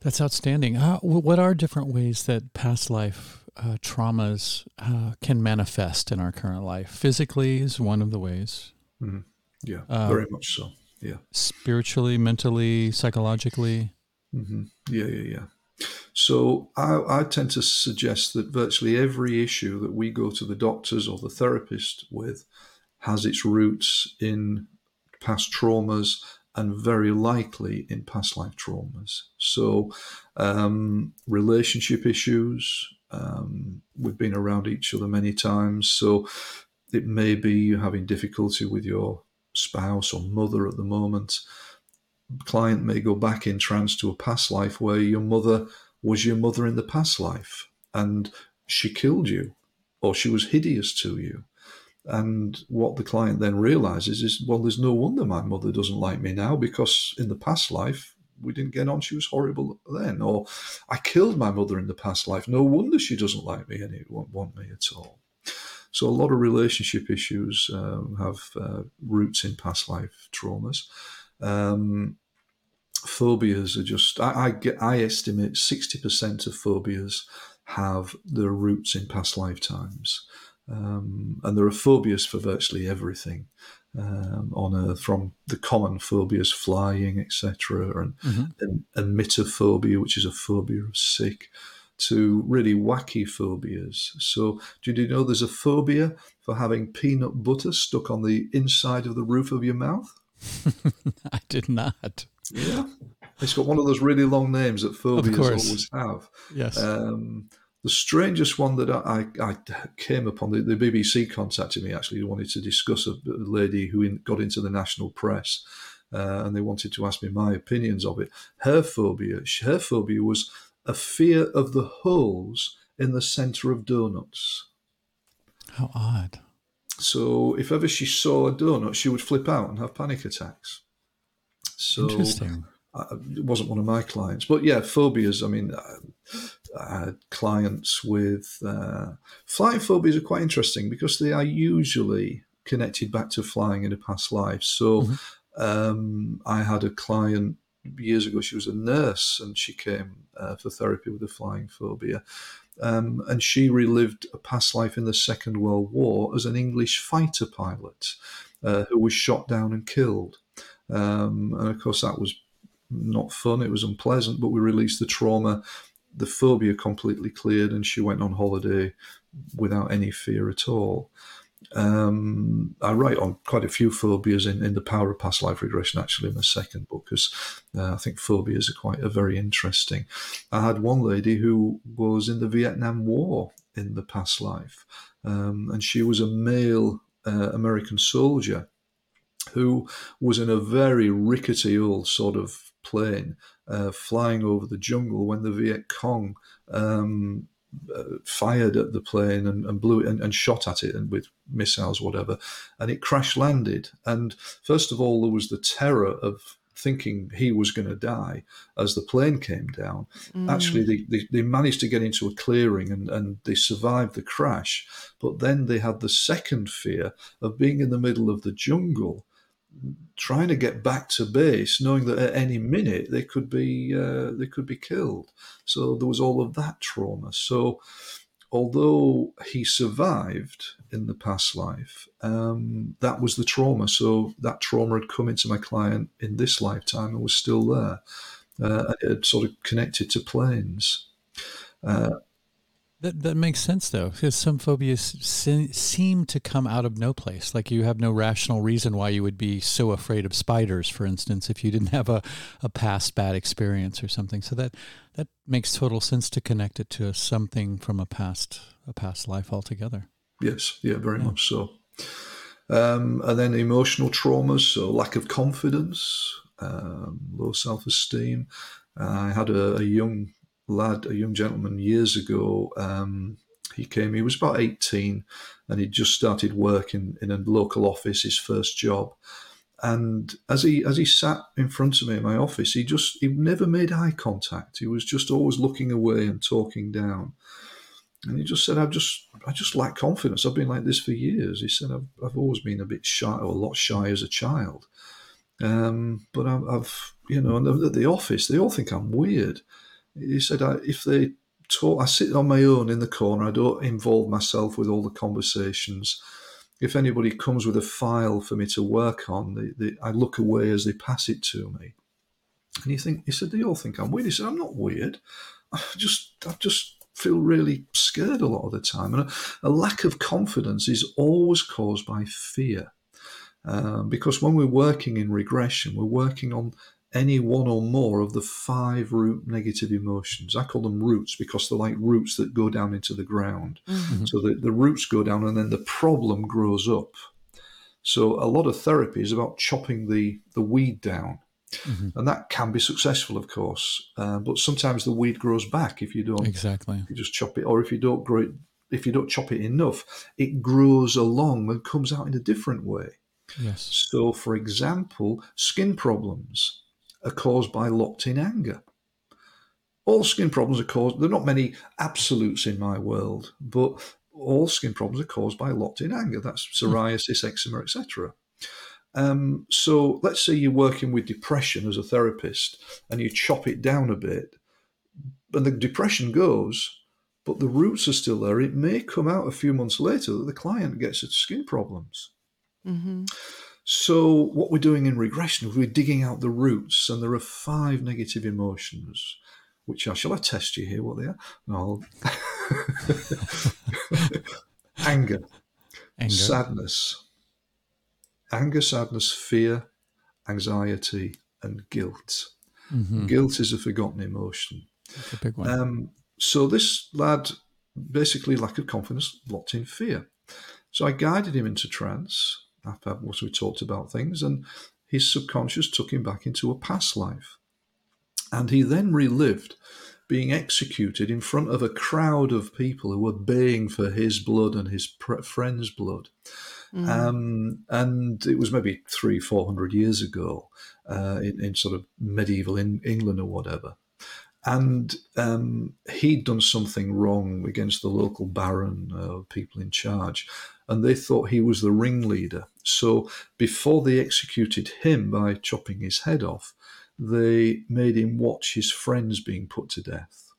That's outstanding. How, what are different ways that past life uh, traumas uh, can manifest in our current life. Physically is one of the ways. Mm-hmm. Yeah, uh, very much so. Yeah. Spiritually, mentally, psychologically. Mm-hmm. Yeah, yeah, yeah. So I, I, tend to suggest that virtually every issue that we go to the doctors or the therapist with has its roots in past traumas and very likely in past life traumas. So, um, relationship issues, um, we've been around each other many times. So, it may be you're having difficulty with your spouse or mother at the moment. Client may go back in trance to a past life where your mother was your mother in the past life and she killed you or she was hideous to you and what the client then realizes is, well, there's no wonder my mother doesn't like me now because in the past life, we didn't get on. She was horrible then. Or I killed my mother in the past life. No wonder she doesn't like me and won't want me at all. So a lot of relationship issues um, have uh, roots in past life traumas. Um, phobias are just, I, I, get, I estimate 60% of phobias have their roots in past lifetimes. Um, and there are phobias for virtually everything um, on Earth, from the common phobias, flying, etc., and, mm-hmm. and, and emetophobia, which is a phobia of sick, to really wacky phobias. So, did you know there's a phobia for having peanut butter stuck on the inside of the roof of your mouth? I did not. Yeah. It's got one of those really long names that phobias always have. Yes. Um, the strangest one that I, I came upon, the, the, BBC contacted me actually, wanted to discuss a, lady who in, got into the national press. Uh, and they wanted to ask me my opinions of it. Her phobia, her phobia was a fear of the holes in the centre of donuts. How odd. So if ever she saw a donut, she would flip out and have panic attacks. So Interesting. it wasn't one of my clients, but yeah, phobias. I mean, I had clients with uh, flying phobias are quite interesting because they are usually connected back to flying in a past life. So mm-hmm. um, I had a client years ago. She was a nurse and she came uh, for therapy with a flying phobia. Um, and she relived a past life in the Second World War as an English fighter pilot uh, who was shot down and killed. Um, and of course, that was not fun. It was unpleasant, but we released the trauma the phobia completely cleared and she went on holiday without any fear at all. Um, I write on quite a few phobias in, in the power of past life regression actually in the second book because uh, I think phobias are quite a very interesting. I had one lady who was in the Vietnam War in the past life um, and she was a male uh, American soldier who was in a very rickety old sort of plane uh, flying over the jungle when the Viet Cong um, uh, fired at the plane and, and blew it and, and, shot at it and with missiles, whatever, and it crash landed. And first of all, there was the terror of thinking he was going to die as the plane came down. Mm. Actually, they, they, they, managed to get into a clearing and, and they survived the crash. But then they had the second fear of being in the middle of the jungle trying to get back to base, knowing that at any minute they could be uh, they could be killed. So there was all of that trauma. So although he survived in the past life, um, that was the trauma. So that trauma had come into my client in this lifetime and was still there. Uh, it had sort of connected to planes. Uh, that that makes sense though, because some phobias seem to come out of no place. Like you have no rational reason why you would be so afraid of spiders, for instance, if you didn't have a, a past bad experience or something. So that that makes total sense to connect it to something from a past a past life altogether. Yes, yeah, very yeah. much so. Um, and then emotional traumas, so lack of confidence, um, low self esteem. Uh, I had a, a young lad, a young gentleman, years ago. Um, he came, he was about 18 and he'd just started working in a local office, his first job. And as he as he sat in front of me in my office, he just he never made eye contact. He was just always looking away and talking down. And he just said, "I've just I just lack confidence. I've been like this for years." He said, "I've, I've always been a bit shy or a lot shy as a child, um, but I've, I've you know, at the office they all think I'm weird." He said, if they talk, I sit on my own in the corner. I don't involve myself with all the conversations. If anybody comes with a file for me to work on, they, they, I look away as they pass it to me. And you think, he said, they all think I'm weird. He said, I'm not weird. I just I just feel really scared a lot of the time, and a, a lack of confidence is always caused by fear. Um, because when we're working in regression, we're working on any one or more of the five root negative emotions. I call them roots because they're like roots that go down into the ground. Mm-hmm. So the, the roots go down and then the problem grows up. So a lot of therapy is about chopping the, the weed down. Mm-hmm. And that can be successful, of course, uh, but sometimes the weed grows back if you don't exactly. you just chop it, or if you don't grow it, if you don't chop it enough, it grows along and comes out in a different way. Yes. So, for example, skin problems are caused by locked in anger. All skin problems are caused, there are not many absolutes in my world, but all skin problems are caused by locked in anger. That's hmm. psoriasis, eczema, etc. Um, so let's say you're working with depression as a therapist and you chop it down a bit, and the depression goes, but the roots are still there. It may come out a few months later that the client gets skin problems. Mm-hmm. So, what we're doing in regression is we're digging out the roots, and there are five negative emotions. Which are, shall I test you here what they are? No. Anger, Anger, sadness, anger, sadness, fear, anxiety, and guilt. Mm-hmm. Guilt is a forgotten emotion. That's a big one. Um, so this lad, basically lack of confidence, locked in fear. So I guided him into trance after we talked about things, and his subconscious took him back into a past life. And he then relived being executed in front of a crowd of people who were baying for his blood and his friend's blood. Mm. Um, and it was maybe three, four hundred years ago uh, in, in, sort of medieval in England or whatever. And um, he'd done something wrong against the local baron, uh, people in charge, and they thought he was the ringleader. So before they executed him by chopping his head off, they made him watch his friends being put to death.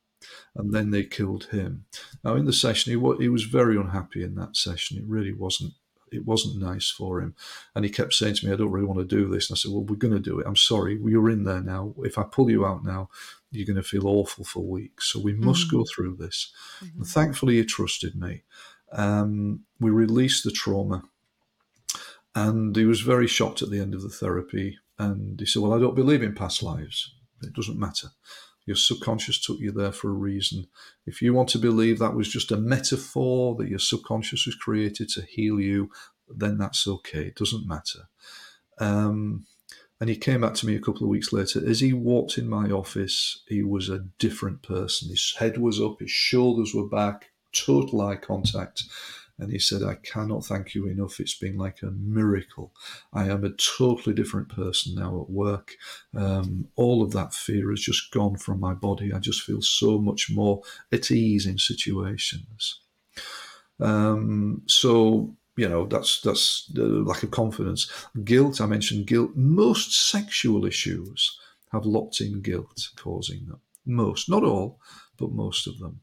And then they killed him. Now, in the session, he, he was very unhappy in that session. It really wasn't it wasn't nice for him. And he kept saying to me, I don't really want to do this. And I said, Well, we're going to do it. I'm sorry. You're in there now. If I pull you out now, you're going to feel awful for weeks. So we must mm-hmm. go through this. Mm-hmm. And thankfully, he trusted me. Um, we released the trauma. And he was very shocked at the end of the therapy. And he said, Well, I don't believe in past lives. It doesn't matter. Your subconscious took you there for a reason. If you want to believe that was just a metaphor that your subconscious was created to heal you, then that's okay. It doesn't matter. Um, and he came back to me a couple of weeks later. As he walked in my office, he was a different person. His head was up, his shoulders were back, total eye contact. And he said, I cannot thank you enough. It's been like a miracle. I am a totally different person now at work. Um, all of that fear has just gone from my body. I just feel so much more at ease in situations. Um, so, you know, that's that's the lack of confidence. Guilt, I mentioned guilt. Most sexual issues have locked in guilt causing them. Most, not all, but most of them.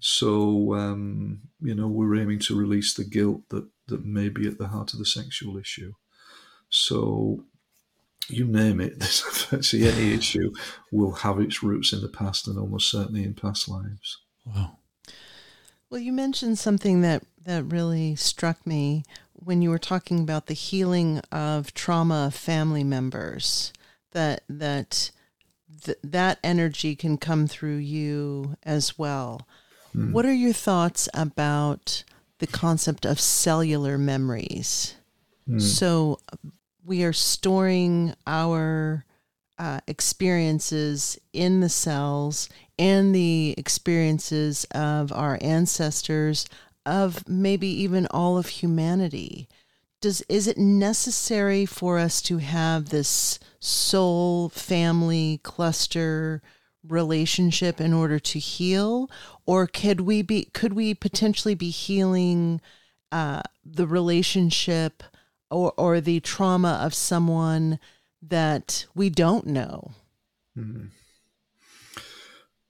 So, um, you know, we're aiming to release the guilt that, that may be at the heart of the sexual issue. So, you name it, see any issue will have its roots in the past and almost certainly in past lives. Wow. Well, you mentioned something that, that really struck me when you were talking about the healing of trauma of family members. That that th- that energy can come through you as well. Mm. What are your thoughts about the concept of cellular memories? Mm. So we are storing our uh, experiences in the cells and the experiences of our ancestors, of maybe even all of humanity. Does is it necessary for us to have this soul family cluster relationship in order to heal or could we be could we potentially be healing uh, the relationship or or the trauma of someone that we don't know mm-hmm.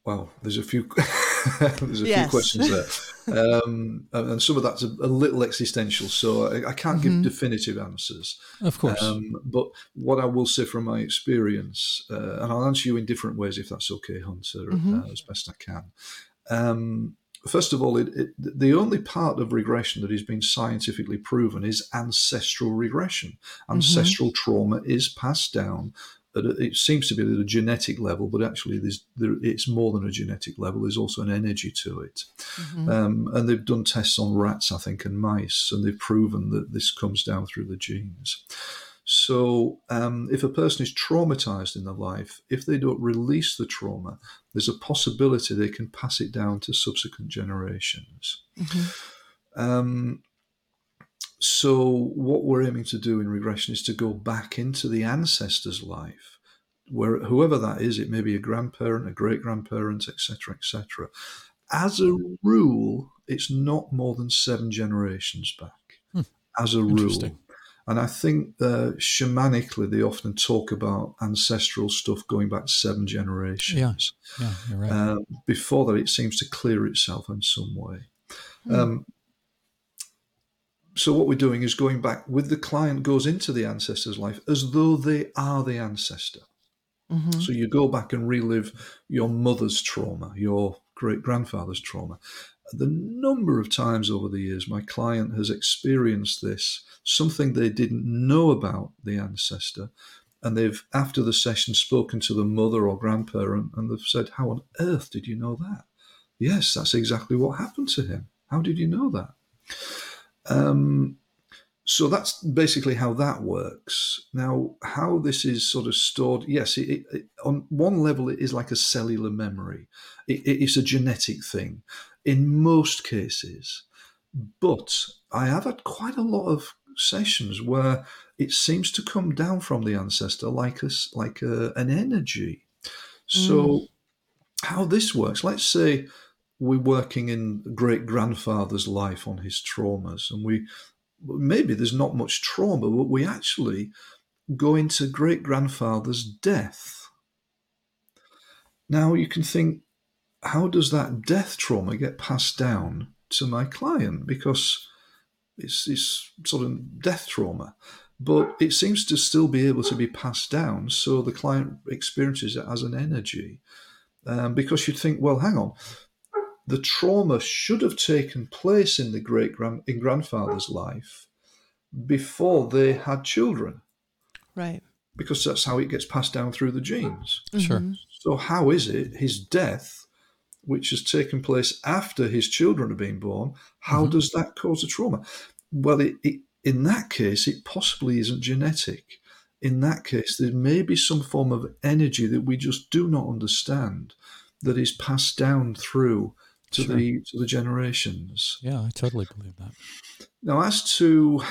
well there's a few There's a Yes. few questions there, um, and and some of that's a, a little existential, so I, I can't give definitive answers. Of course. Um, but what I will say from my experience, uh, and I'll answer you in different ways if that's okay, Hunter, uh, as best I can. Um, first of all, it, it, the only part of regression that has been scientifically proven is ancestral regression. Ancestral trauma is passed down. At a, it seems to be at a genetic level, but actually, there's, there, it's more than a genetic level. There's also an energy to it. Um, and they've done tests on rats, I think, and mice, and they've proven that this comes down through the genes. So, um, if a person is traumatized in their life, if they don't release the trauma, there's a possibility they can pass it down to subsequent generations. Um, so, what we're aiming to do in regression is to go back into the ancestor's life, where whoever that is, it may be a grandparent, a great grandparent, etc., etc. As a rule, it's not more than seven generations back. As a rule, and I think uh, shamanically they often talk about ancestral stuff going back seven generations. yeah, you're right. Um, before that, it seems to clear itself in some way. Um, so what we're doing is going back with the client goes into the ancestor's life as though they are the ancestor. Mm-hmm. So you go back and relive your mother's trauma, your great grandfather's trauma. The number of times over the years my client has experienced this, something they didn't know about the ancestor, and they've after the session spoken to the mother or grandparent and they've said, How on earth did you know that? Yes, that's exactly what happened to him. How did you know that? Um, so that's basically how that works. Now, how this is sort of stored, yes, it, it, on one level, it is like a cellular memory, it, it is a genetic thing in most cases. But I have had quite a lot of sessions where it seems to come down from the ancestor like a, like a, an energy. So, how this works, let's say we're working in great grandfather's life on his traumas, and we maybe there's not much trauma, but we actually go into great grandfather's death. Now you can think, how does that death trauma get passed down to my client? Because it's, sort of death trauma, but it seems to still be able to be passed down. So the client experiences it as an energy. Um, because you'd think, well, hang on, the trauma should have taken place in the great grand in grandfather's life before they had children, Right. because that's how it gets passed down through the genes. Sure. Mm-hmm. So how is it his death, which has taken place after his children have been born, how mm-hmm. does that cause a trauma? Well, it, it, in that case, it possibly isn't genetic. In that case, there may be some form of energy that we just do not understand that is passed down through to Sure. the to the generations. Yeah, I totally believe that. Now, as to,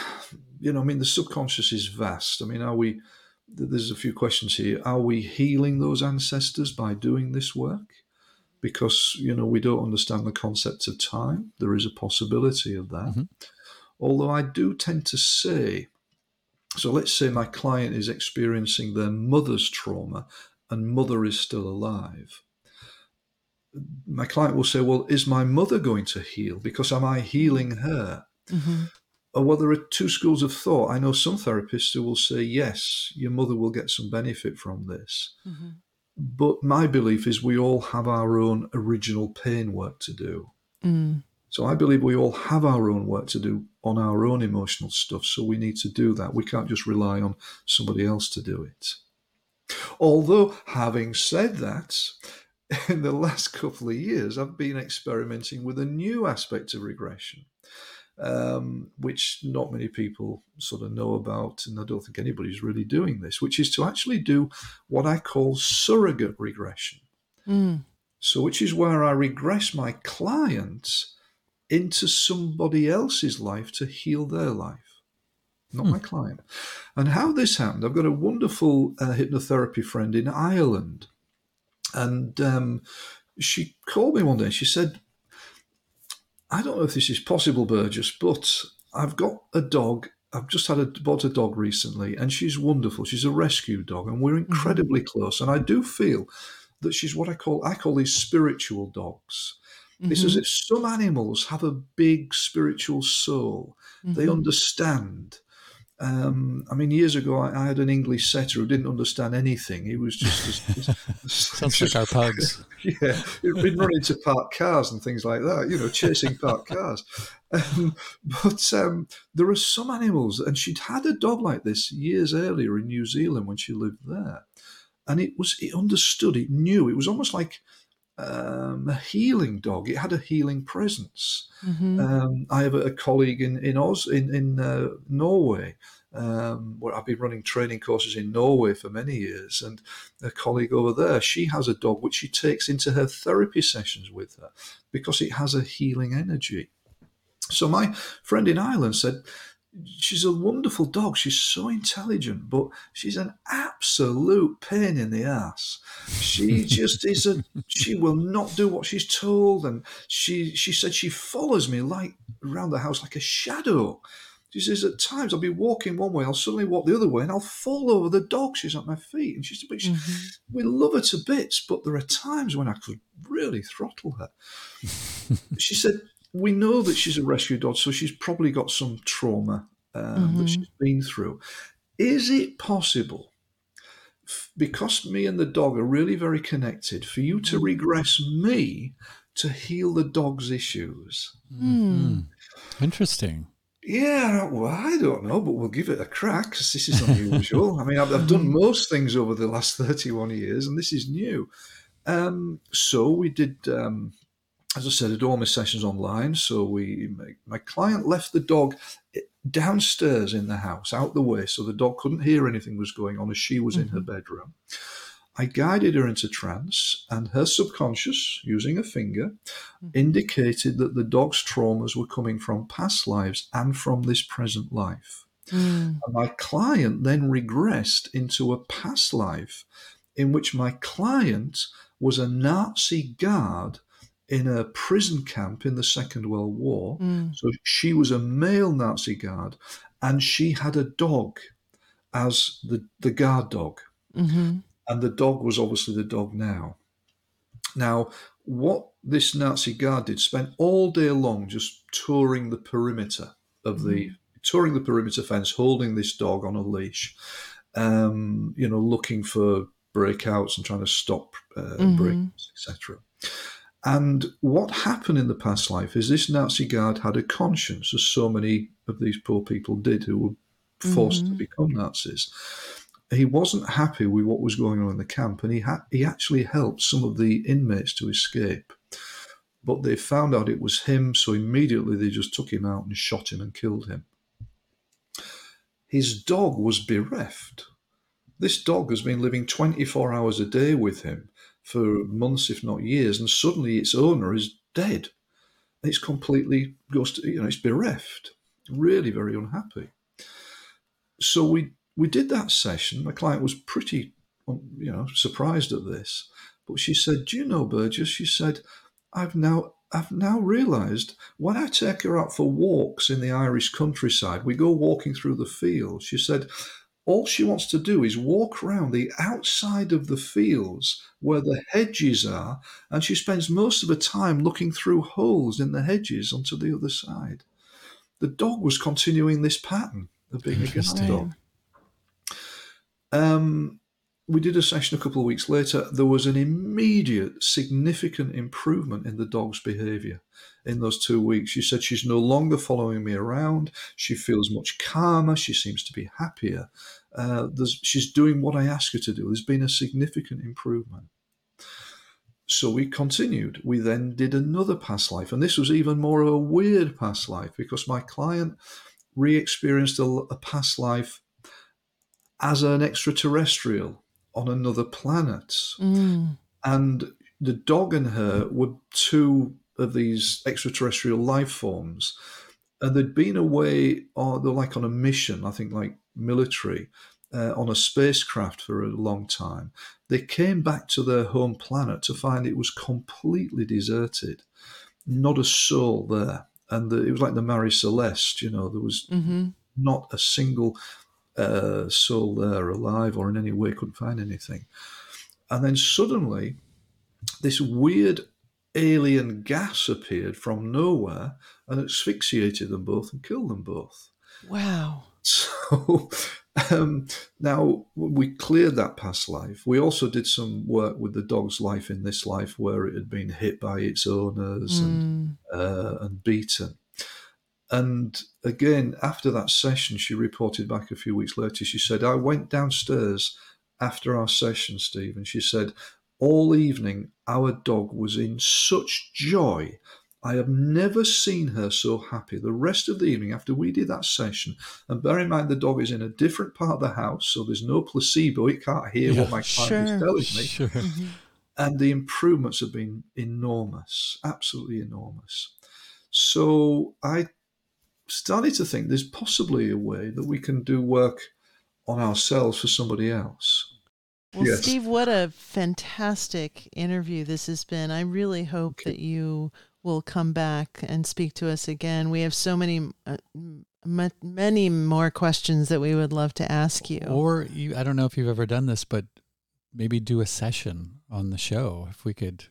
you know, I mean, the subconscious is vast. I mean, are we, there's a few questions here. Are we healing those ancestors by doing this work? Because, you know, we don't understand the concept of time. There is a possibility of that. Mm-hmm. Although I do tend to say, so let's say my client is experiencing their mother's trauma and mother is still alive my client will say, Well, is my mother going to heal? Because am I healing her? Mm-hmm. Or well, there are two schools of thought. I know some therapists who will say, Yes, your mother will get some benefit from this. Mm-hmm. But my belief is we all have our own original pain work to do. Mm. So I believe we all have our own work to do on our own emotional stuff. So we need to do that. We can't just rely on somebody else to do it. Although, having said that, in the last couple of years, I've been experimenting with a new aspect of regression, um, which not many people sort of know about, and I don't think anybody's really doing this, which is to actually do what I call surrogate regression. So, which is where I regress my clients into somebody else's life to heal their life, not my client. And how this happened, I've got a wonderful uh, hypnotherapy friend in Ireland. And um, she called me one day and she said, I don't know if this is possible, Burgess, but I've got a dog. I've just had a bought a dog recently, and she's wonderful. She's a rescue dog, and we're incredibly close. And I do feel that she's what I call I call these spiritual dogs. It's as if some animals have a big spiritual soul. They Mhm. understand. Um, I mean, years ago, I, I had an English setter who didn't understand anything. He was just as, as- Sounds just- like our pugs. yeah, he'd been running to parked cars and things like that, you know, chasing parked cars. Um, but um, there are some animals, and she'd had a dog like this years earlier in New Zealand when she lived there, and it was it understood, it knew, it was almost like um, a healing dog. It had a healing presence. Mhm. Um, I have a, a colleague in in Oz in in uh, Norway. Um, where I've been running training courses in Norway for many years, and a colleague over there, she has a dog which she takes into her therapy sessions with her because it has a healing energy. So my friend in Ireland said, She's a wonderful dog. She's so intelligent, but she's an absolute pain in the ass. She just is a. She will not do what she's told, and she she said she follows me like around the house like a shadow. She says at times I'll be walking one way, I'll suddenly walk the other way, and I'll fall over the dog. She's at my feet, and she's. said, but she, mm-hmm. "We love her to bits, but there are times when I could really throttle her." she said, "We know that she's a rescue dog, so she's probably got some trauma um, that she's been through. Is it possible?" f- Because me and the dog are really very connected, for you to regress me to heal the dog's issues. Hmm. Interesting. Yeah, well, I don't know, but we'll give it a crack because this is unusual. I mean, I've, I've done most things over the last 31 years, and this is new. Um, so we did, um, as I said, Adorma sessions online. So we, my, my client left the dog downstairs in the house, out the way, so the dog couldn't hear anything was going on as she was in her bedroom. I guided her into trance, and her subconscious, using a finger, indicated that the dog's traumas were coming from past lives and from this present life. Mm. And my client then regressed into a past life in which my client was a Nazi guard in a prison camp in the Second World War. Mm. So she was a male Nazi guard, and she had a dog as the, the guard dog Mhm. and the dog was obviously the dog now. Now, what this Nazi guard did spent all day long just touring the perimeter of the touring the perimeter fence, holding this dog on a leash, um, you know, looking for breakouts and trying to stop uh, Mhm. breakouts, etc. And what happened in the past life is this Nazi guard had a conscience, as so many of these poor people did who were forced to mm-hmm. become Nazis he wasn't happy with what was going on in the camp, and he ha- he actually helped some of the inmates to escape. But they found out it was him, so immediately they just took him out and shot him and killed him. His dog was bereft. This dog has been living 24 hours a day with him for months, if not years, and suddenly its owner is dead. It's completely goes to, you know, it's bereft. Really very unhappy. So we we did that session. My client was pretty, um, you know, surprised at this. But she said, "Do you know, Burgess?" She said, "I've now I've now realised when I take her out for walks in the Irish countryside, we go walking through the fields." She said, "All she wants to do is walk around the outside of the fields where the hedges are, and she spends most of her time looking through holes in the hedges onto the other side." The dog was continuing this pattern of being a guide dog. Um, we did a session a couple of weeks later. There was an immediate, significant improvement in the dog's behavior in those two weeks. She said she's no longer following me around. She feels much calmer. She seems to be happier. Uh, there's, she's doing what I ask her to do. There's been a significant improvement. So we continued. We then did another past life, and this was even more of a weird past life because my client re experienced a, a past life as an extraterrestrial on another planet. Mm. And the dog and her were two of these extraterrestrial life forms. And they'd been away, or they're like on a mission, I think like military, uh, on a spacecraft for a long time. They came back to their home planet to find it was completely deserted, not a soul there. And the, it was like the Mary Celeste, you know, there was Mm-hmm. not a single uh, soul there alive or in any way couldn't find anything. And then suddenly, this weird alien gas appeared from nowhere and asphyxiated them both and killed them both. Wow. So um, now we cleared that past life. We also did some work with the dog's life in this life where it had been hit by its owners and, uh, and beaten. And again, after that session, she reported back a few weeks later. She said, I went downstairs after our session, Steve, and she said, all evening, our dog was in such joy. I have never seen her so happy. The rest of the evening, after we did that session, and bear in mind the dog is in a different part of the house, so there's no placebo. It can't hear Yeah, what my client is telling me. Sure. Mm-hmm. And the improvements have been enormous, absolutely enormous. So I started to think there's possibly a way that we can do work on ourselves for somebody else. Well, Yes. Steve, what a fantastic interview this has been. I really hope that you will come back and speak to us again. We have so many, uh, m- many more questions that we would love to ask you. Or you, I don't know if you've ever done this, but maybe do a session on the show if we could.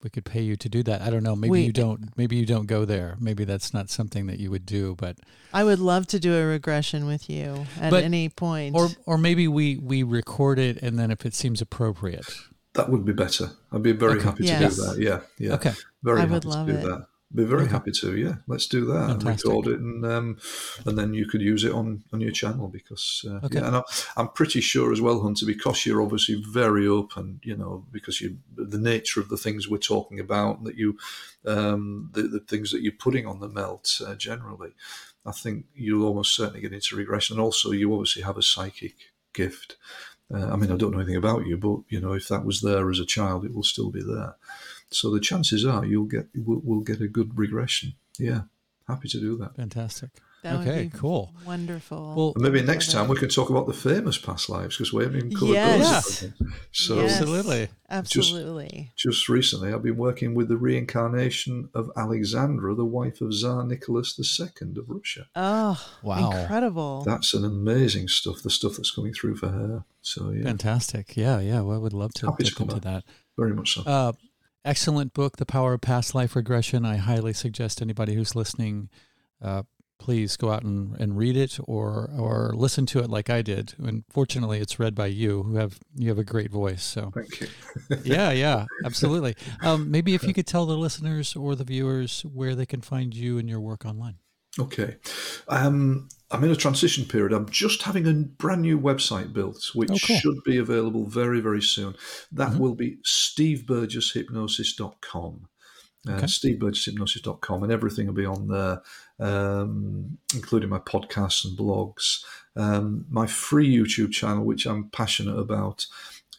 We could pay you to do that. I don't know. Maybe We- you don't. Maybe you don't go there. Maybe that's not something that you would do. But I would love to do a regression with you at But- any point. or or maybe we we record it and then if it seems appropriate. That would be better. I'd be very Okay. happy to do that. Yeah, yeah. Okay. Very I happy would to love do it. that. Be very Okay. happy to. Yeah, let's do that and Fantastic. record it, and um, and then you could use it on on your channel because uh, Okay. yeah, and I, I'm pretty sure as well, Hunter, because you're obviously very open, you know, because you the nature of the things we're talking about, that you um, the the things that you're putting on the melt uh, generally, I think you'll almost certainly get into regression, and also you obviously have a psychic gift. Uh, I mean, I don't know anything about you, but you know, if that was there as a child, it will still be there. So the chances are you'll get we'll, we'll get a good regression. Yeah, happy to do that. Fantastic. that okay, would be cool. Wonderful. Well, And maybe next time we can talk about the famous past lives because we haven't even covered Yes. those. So Yes, Absolutely. Absolutely. just recently, I've been working with the reincarnation of Alexandra, the wife of Tsar Nicholas II of Russia. oh, Wow. incredible. That's an amazing stuff. The stuff that's coming through for her. So yeah, Fantastic. Yeah, yeah. Well, I would love to Happy to come into back. that. very much so. Uh, excellent book, The Power of Past Life Regression. I highly suggest anybody who's listening, uh, please go out and, and read it or or listen to it like I did. And fortunately, it's read by you, who have you have a great voice. So Thank you. yeah, yeah, absolutely. Um, maybe if you could tell the listeners or the viewers where they can find you and your work online. Okay. Um, I'm in a transition period. I'm just having a brand new website built, which Oh, cool. should be available very, very soon. That Mhm. will be steveburgesshypnosis.com. Uh, Okay. steveburgesshypnosis.com, and everything will be on there, um, including my podcasts and blogs. Um, my free YouTube channel, which I'm passionate about,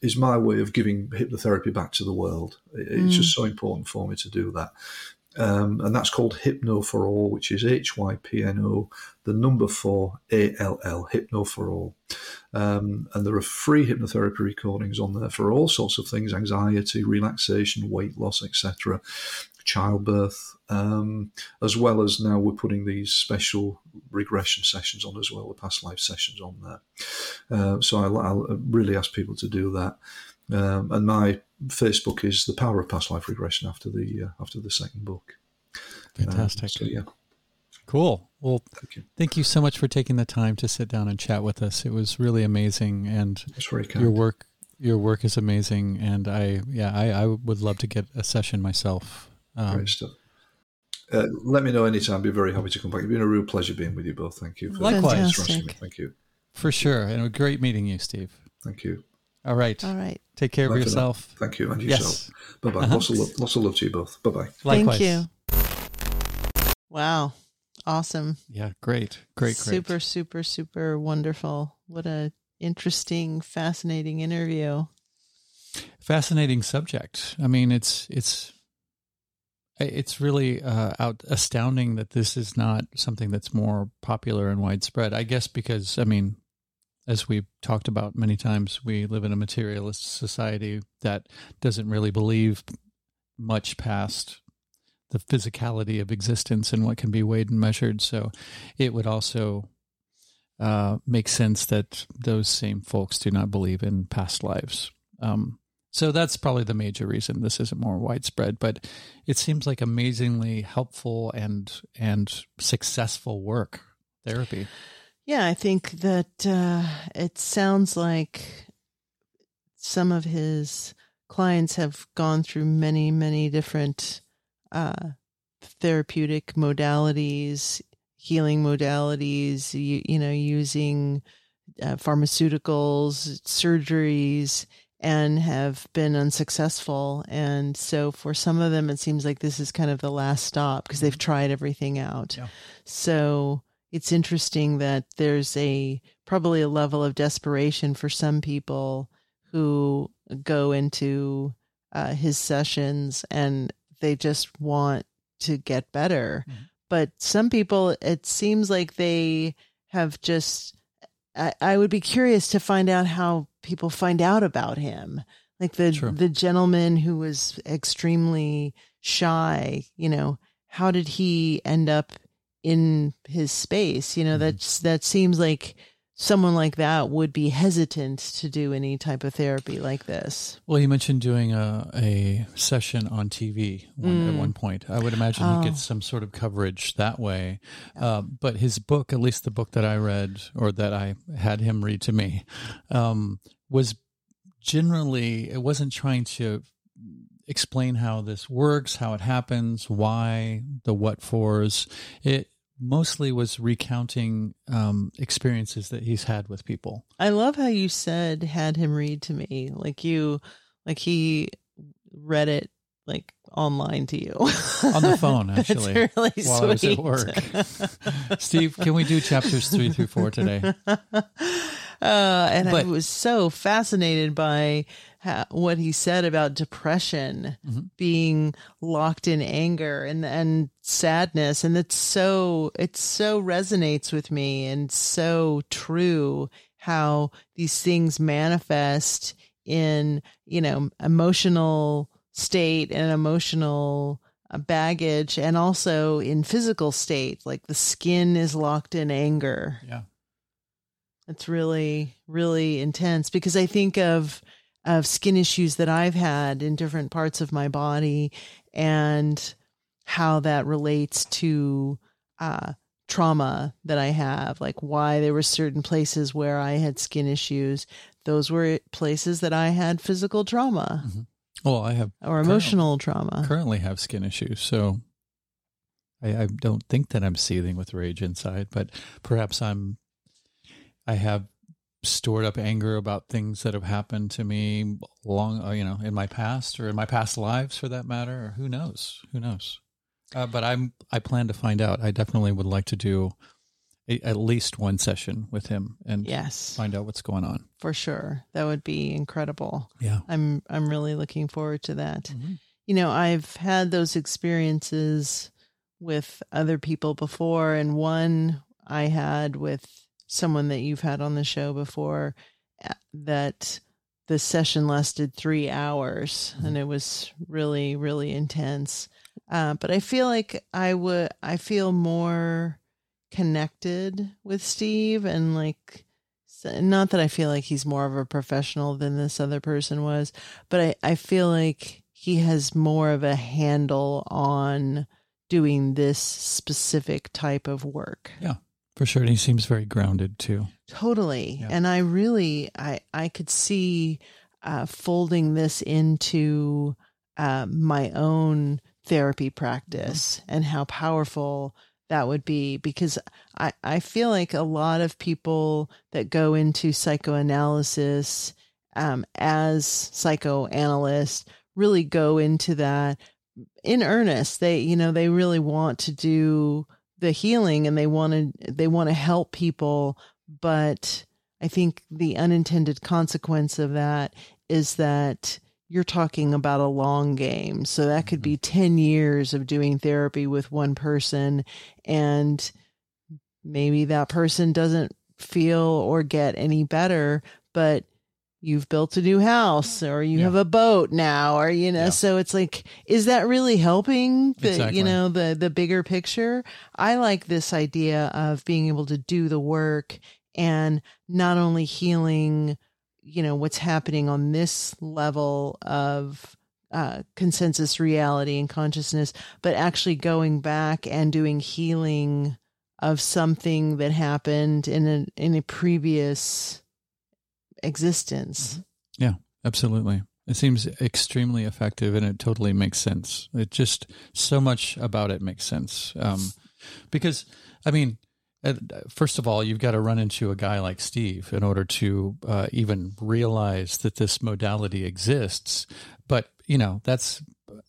is my way of giving hypnotherapy back to the world. It- It's just so important for me to do that. Um, and that's called Hypno for All, which is H Y P N O, the number four A L L, Hypno for All. Um, and there are free hypnotherapy recordings on there for all sorts of things anxiety, relaxation, weight loss, etc., childbirth, um, as well as now we're putting these special regression sessions on as well, the past life sessions on there. Uh, so I'll, I'll really ask people to do that. Um, and my Facebook is the power of past life regression after the uh, after the second book. Um, Fantastic. so yeah, Cool. Well, thank you. thank you so much for taking the time to sit down and chat with us. It was really amazing, and That's very kind. your work your work is amazing. And I yeah I, I would love to get a session myself. Um, Great stuff. Uh, let me know anytime. I'd Be very happy to come back. It's been a real pleasure being with you both. Thank you. For Likewise. thanks for asking me. Thank you. for sure, and a great meeting you, Steve. Thank you. All right, All right. take care of Bye for now. yourself. Thank you. And yourself. Yes, Bye bye. Uh-huh. Lots of love. Lots of love to you both. Bye bye. likewise. Thank you. Wow. Awesome. Yeah, great, great, great. Super, super, super wonderful. What a interesting, fascinating interview. fascinating subject. I mean, it's it's it's really uh, out astounding that this is not something that's more popular and widespread. I guess because I mean, as we've talked about many times, we live in a materialist society that doesn't really believe much past the physicality of existence and what can be weighed and measured. So, it would also uh, make sense that those same folks do not believe in past lives. Um, So that's probably the major reason this isn't more widespread, but it seems like amazingly helpful and and successful work therapy. Yeah, I think that uh, it sounds like some of his clients have gone through many, many different uh, therapeutic modalities, healing modalities, you, you know, using uh, pharmaceuticals, surgeries, and have been unsuccessful. And so for some of them, it seems like this is kind of the last stop because they've tried everything out. Yeah. So it's interesting that there's a probably a level of desperation for some people who go into uh, his sessions and they just want to get better. Mhm. But some people, it seems like they have just. I, I would be curious to find out how people find out about him. Like the Sure. the gentleman who was extremely shy, you know, how did he end up in his space? You know, Mhm. that's that seems like someone like that would be hesitant to do any type of therapy like this. Well, you mentioned doing a, a session on TV one, at Mm. one point. I would imagine Oh. he gets some sort of coverage that way. Uh, but his book, at least the book that I read or that I had him read to me, um, was generally, it wasn't trying to explain how this works, how it happens, why, the what fors. It mostly was recounting um, experiences that he's had with people. I love how you said had him read to me. Like you like he read it like online to you. On the phone, actually, That's really while I was at work. Steve, can we do chapters three through four today? uh, and I was so fascinated by how, what he said about depression Mhm. being locked in anger and and sadness, and it's so it so resonates with me and so true how these things manifest in you know emotional state and emotional uh, baggage and also in physical state like the skin is locked in anger Yeah. it's really, really intense because I think of of skin issues that I've had in different parts of my body and how that relates to uh, trauma that I have, like why there were certain places where I had skin issues. Those were places that I had physical trauma Well, I have or emotional trauma. currently have skin issues, so I, I don't think that I'm seething with rage inside, but perhaps I'm. I have stored up anger about things that have happened to me long, uh, you know, in my past or in my past lives, for that matter. Or who knows? Who knows? Uh, but I'm. I plan to find out. I definitely would like to do a, at least one session with him and Yes, find out what's going on. for sure. That would be incredible. Yeah. I'm I'm really looking forward to that. Mm-hmm. you know, I've had those experiences with other people before, and one I had with someone that you've had on the show before uh, that the session lasted three hours and it was really, really intense. Uh, but I feel like I would, I feel more connected with Steve and like, not that I feel like he's more of a professional than this other person was, but I, I feel like he has more of a handle on doing this specific type of work. For sure. And he seems very grounded too. Totally. Yeah. And I really I I could see uh folding this into uh, my own therapy practice and how powerful that would be because I, I feel like a lot of people that go into psychoanalysis um, as psychoanalysts really go into that in earnest. They, you know, they really want to do the healing and they want to, they want to help people. But I think the unintended consequence of that is that you're talking about a long game. So that could be mm-hmm. 10 years of doing therapy with one person and maybe that person doesn't feel or get any better, but you've built a new house or you Yeah. have a boat now or you know Yeah. so it's like is that really helping the Exactly. you know the the bigger picture i like this idea of being able to do the work and not only healing you know what's happening on this level of uh, consensus reality and consciousness, but actually going back and doing healing of something that happened in a in a previous existence. Yeah, absolutely. It seems extremely effective, and it totally makes sense. It just so much about it makes sense. Um, because, I mean, first of all, you've got to run into a guy like Steve in order to uh, even realize that this modality exists. But you know, that's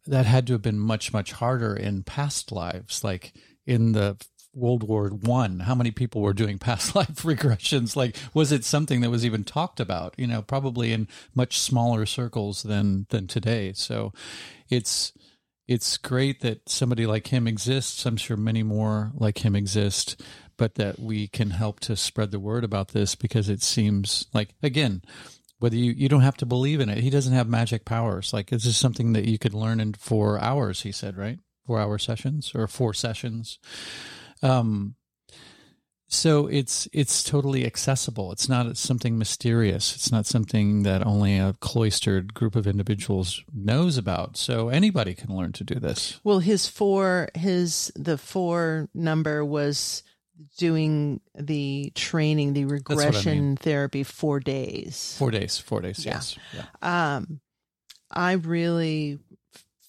that had to have been much much harder in past lives, like in the World War One, how many people were doing past life regressions? Like, was it something that was even talked about? You know, probably in much smaller circles than than today. So, it's it's great that somebody like him exists. I'm sure many more like him exist, but that we can help to spread the word about this because it seems like again, whether you you don't have to believe in it. He doesn't have magic powers. Like, this is something that you could learn in four hours. He said, right? Four hour sessions or four sessions. Um, so it's it's totally accessible. It's not something mysterious. It's not something that only a cloistered group of individuals knows about. So anybody can learn to do this. Well, his four, his the four number was doing the training, the what I regression mean. therapy, four days. Four days. Four days. Yeah. Yes. Yeah. um i really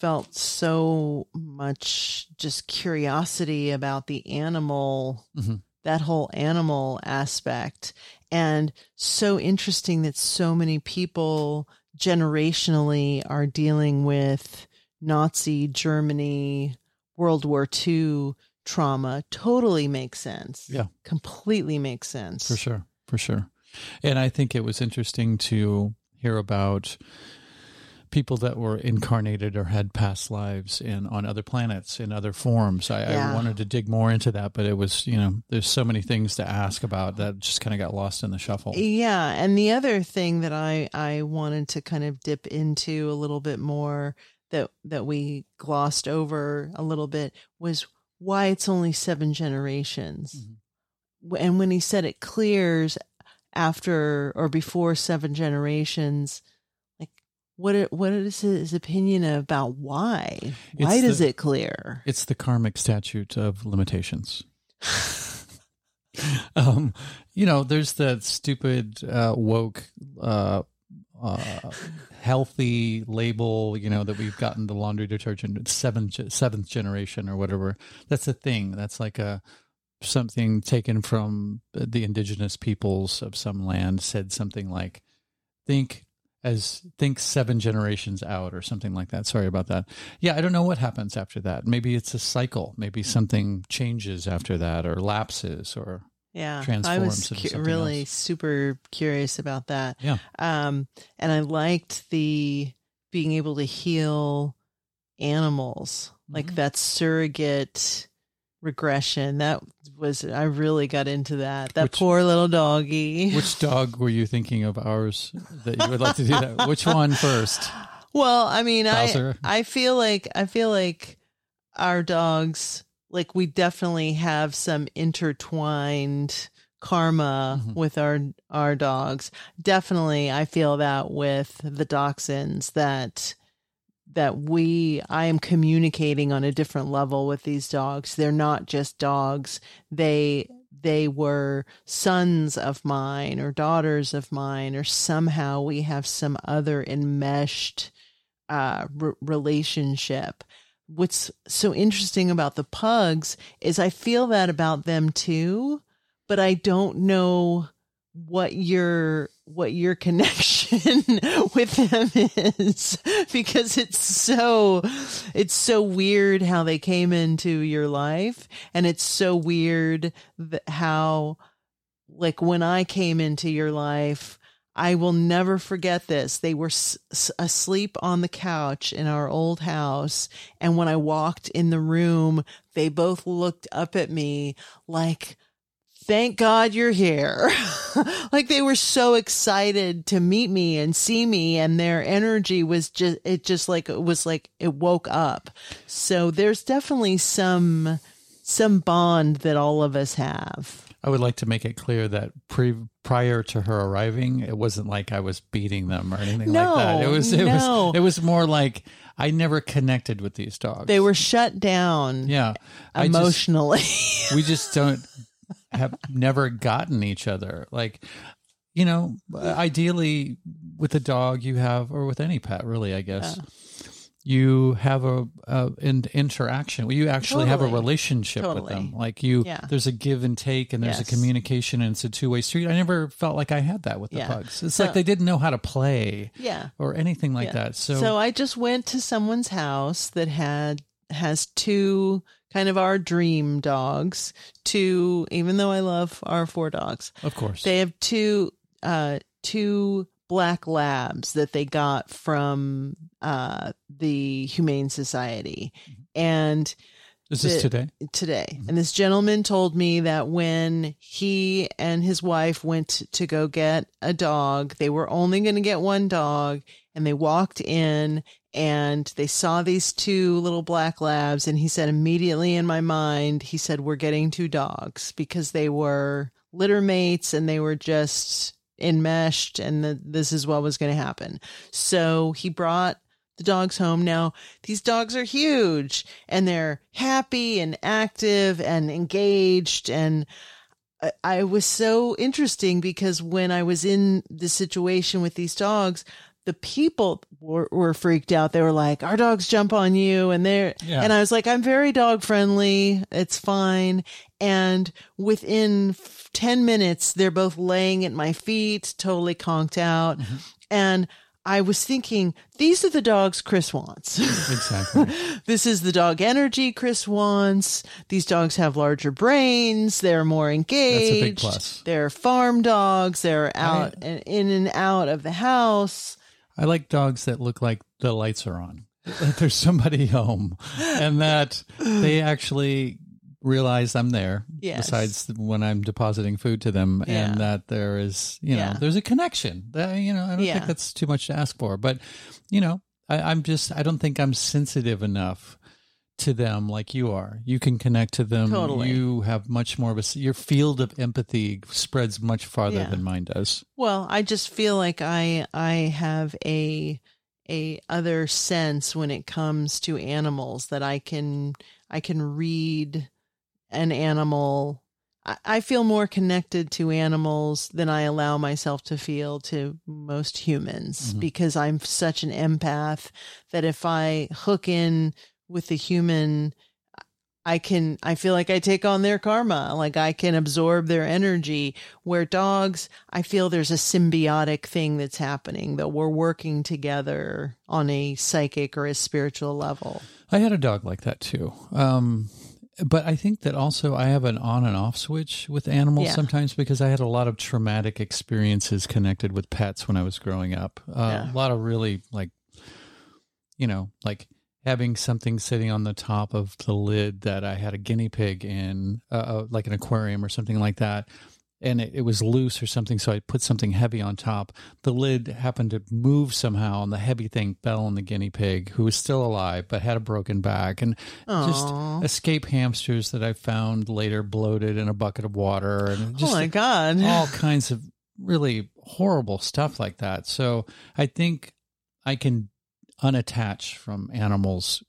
felt so much just curiosity about the animal Mhm. that whole animal aspect and so interesting that so many people generationally are dealing with nazi germany world war ii trauma totally makes sense Yeah. completely makes sense For sure. For sure. And I think it was interesting to hear about people that were incarnated or had past lives in on other planets in other forms. I, Yeah. I wanted to dig more into that, but it was, you know, there's so many things to ask about that just kind of got lost in the shuffle. Yeah, and the other thing that I I wanted to kind of dip into a little bit more that that we glossed over a little bit was why it's only seven generations. Mm-hmm. And when he said it clears after or before seven generations, what it- what is his opinion about why? Why It's does the- it clear? It's the karmic statute of limitations. um, you know, there's that stupid uh, woke, uh, uh, healthy label. You know that we've gotten the laundry detergent seventh seventh generation or whatever. That's a thing. That's like a something taken from the indigenous peoples of some land. Said something like, "Think." As think seven generations out or something like that. Sorry about that. Yeah, I don't know what happens after that. Maybe it's a cycle. Maybe something changes after that or lapses or Yeah, I was cu- really else. super curious about that. Yeah. Um, and I liked the being able to heal animals, like Mhm. that surrogate regression. That was I really got into that. That Which- poor little doggy. Which dog were you thinking of ours that you would like to do that? Which one first? Well, I mean, I Bowser. I feel like I feel like our dogs like we definitely have some intertwined karma Mhm. with our our dogs. Definitely I feel that with the dachshunds that that we I am communicating on a different level with these dogs. They're not just dogs. They they were sons of mine or daughters of mine or somehow we have some other enmeshed uh, r- relationship. What's so interesting about the pugs is I feel that about them too, but I don't know what your what your connection with them is because it's so it's so weird how they came into your life and it's so weird that how like when I came into your life I will never forget this. They were s- asleep on the couch in our old house. And when I walked in the room, they both looked up at me like, thank God you're here. like they were so excited to meet me and see me. And their energy was just, it just like, it was like, it woke up. So there's definitely some some bond that all of us have. I would like to make it clear that pre prior to her arriving, it wasn't like I was beating them or anything No, like that. It was it no. was it was more like I never connected with these dogs. They were shut down yeah, I just- emotionally. we just don't have never gotten each other like you know ideally with a dog you have or with any pet really i guess you have a, a an interaction you actually have a Totally. relationship with them like you Yeah. there's a give and take and there's Yes. a communication and it's a two-way street i never felt like i had that with the pugs it's So- like they didn't know how to play yeah. or anything like Yeah. that so, I just went to someone's house that had has two kind of our dream dogs. Two, even though I love our four dogs, of course they have two uh two black labs that they got from uh the Humane Society. And is this the- today today. And this gentleman told me that when he and his wife went to go get a dog, they were only going to get one dog. And they walked in and they saw these two little black labs. And he said, immediately in my mind, he said, We're getting two dogs because they were litter mates and they were just enmeshed. And the, this is what was going to happen. So he brought the dogs home. Now, these dogs are huge and they're happy and active and engaged. And I, I was so interesting because when I was in the situation with these dogs, the people were, were freaked out. They were like, our dogs jump on you. And they're, Yeah. and I was like, I'm very dog friendly. It's fine. And within f- 10 minutes, they're both laying at my feet, totally conked out. Mm-hmm. And I was thinking, these are the dogs Chris wants. exactly this is the dog energy Chris wants. These dogs have larger brains. They're more engaged. That's a big plus. They're farm dogs. They're out and in and out of the house. I like dogs that look like the lights are on. That there's somebody home, and that they actually realize I'm there. Yes. Besides when I'm depositing food to them, Yeah. and that there is, you know, Yeah. there's a connection. That you know, I don't Yeah. think that's too much to ask for. But you know, I, I'm just, I don't think I'm sensitive enough to them like you are. You can connect to them. Totally. You have much more of a your field of empathy spreads much farther Yeah. than mine does. Well, I just feel like I I have a a other sense when it comes to animals that I can I can read an animal. I, I feel more connected to animals than I allow myself to feel to most humans Mhm. because I'm such an empath that if I hook in with the human I can I feel like I take on their karma, like I can absorb their energy. Where dogs, I feel there's a symbiotic thing that's happening that we're working together on a psychic or a spiritual level. I had a dog like that too. Um, but I think that also I have an on and off switch with animals Yeah. sometimes because I had a lot of traumatic experiences connected with pets when I was growing up. Uh, Yeah. A lot of really like, you know, like having something sitting on the top of the lid that I had a guinea pig in, uh, uh, like an aquarium or something like that. And it, it was loose or something, so I put something heavy on top. The lid happened to move somehow, and the heavy thing fell on the guinea pig, who was still alive but had a broken back. And just escape hamsters that I found later bloated in a bucket of water, and just oh my god. all kinds of really horrible stuff like that. So I think I can unattach from animals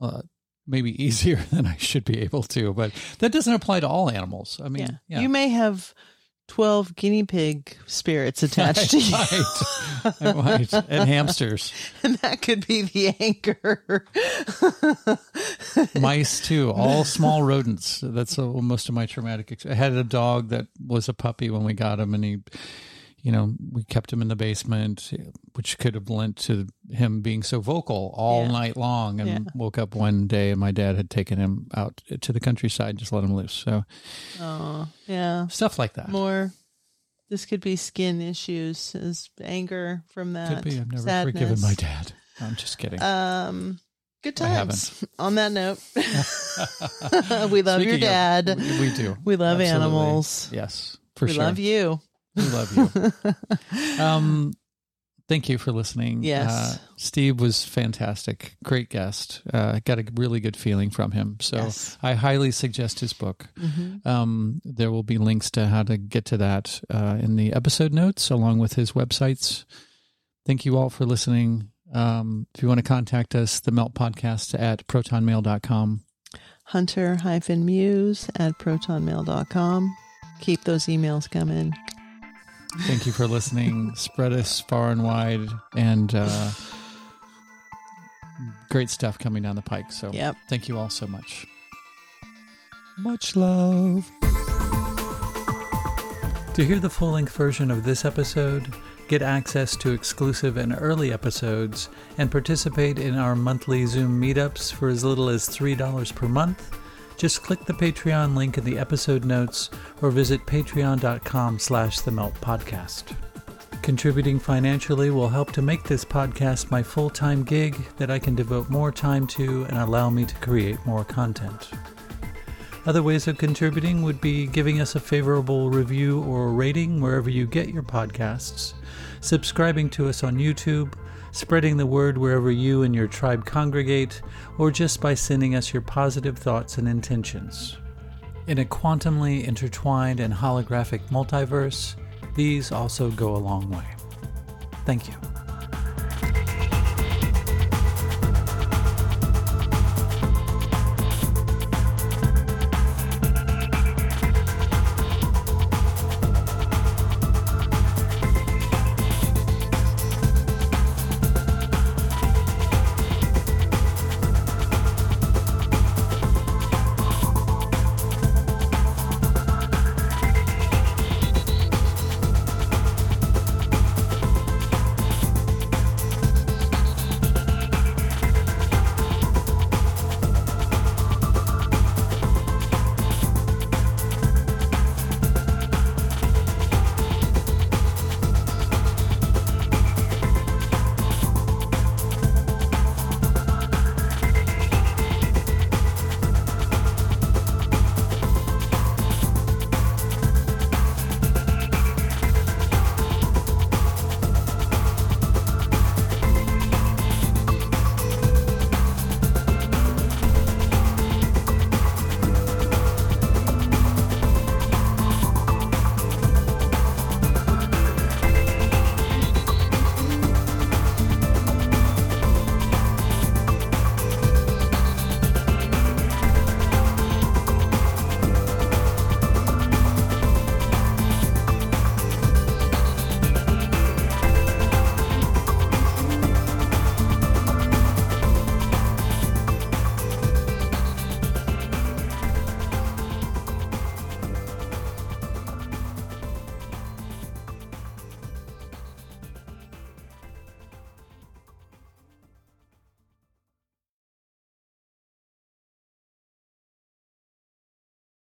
uh, maybe easier than I should be able to, but that doesn't apply to all animals. I mean, yeah. yeah. You may have 12 guinea pig spirits attached to you. I might. I might. And hamsters, and that could be the anchor. mice too, all small rodents. That's uh, most of my traumatic. Ex- I had a dog that was a puppy when we got him, and he, you know, we kept him in the basement, which could have lent to him being so vocal all Yeah. night long. And Yeah. woke up one day, and my dad had taken him out to the countryside, and just let him loose. So oh, yeah. stuff like that. More. This could be skin issues, is anger from that. Could be. I've never sadness. forgiven my dad. I'm just kidding. Um, good times. On that note, we love your Speaking of- dad. we, we do. We love Absolutely. animals. Yes, for we sure. We love you. We love you. um, Thank you for listening. Yes. Uh, Steve was fantastic. Great guest. Uh, got a really good feeling from him. So Yes. I highly suggest his book. Um, there will be links to how to get to that uh, in the episode notes, along with his websites. Thank you all for listening. Um, if you want to contact us, the Melt Podcast at protonmail.com. Hunter hyphen muse at protonmail.com. Keep those emails coming. Thank you for listening. Spread us far and wide, and uh, great stuff coming down the pike. So, Yep. thank you all so much. Much love. To hear the full length version of this episode, get access to exclusive and early episodes, and participate in our monthly Zoom meetups for as little as $3 per month, just click the Patreon link in the episode notes or visit patreon.com slash the melt podcast. Contributing financially will help to make this podcast my full-time gig that I can devote more time to and allow me to create more content. Other ways of contributing would be giving us a favorable review or rating wherever you get your podcasts, subscribing to us on YouTube, spreading the word wherever you and your tribe congregate, or just by sending us your positive thoughts and intentions. In a quantumly intertwined and holographic multiverse, these also go a long way. Thank you.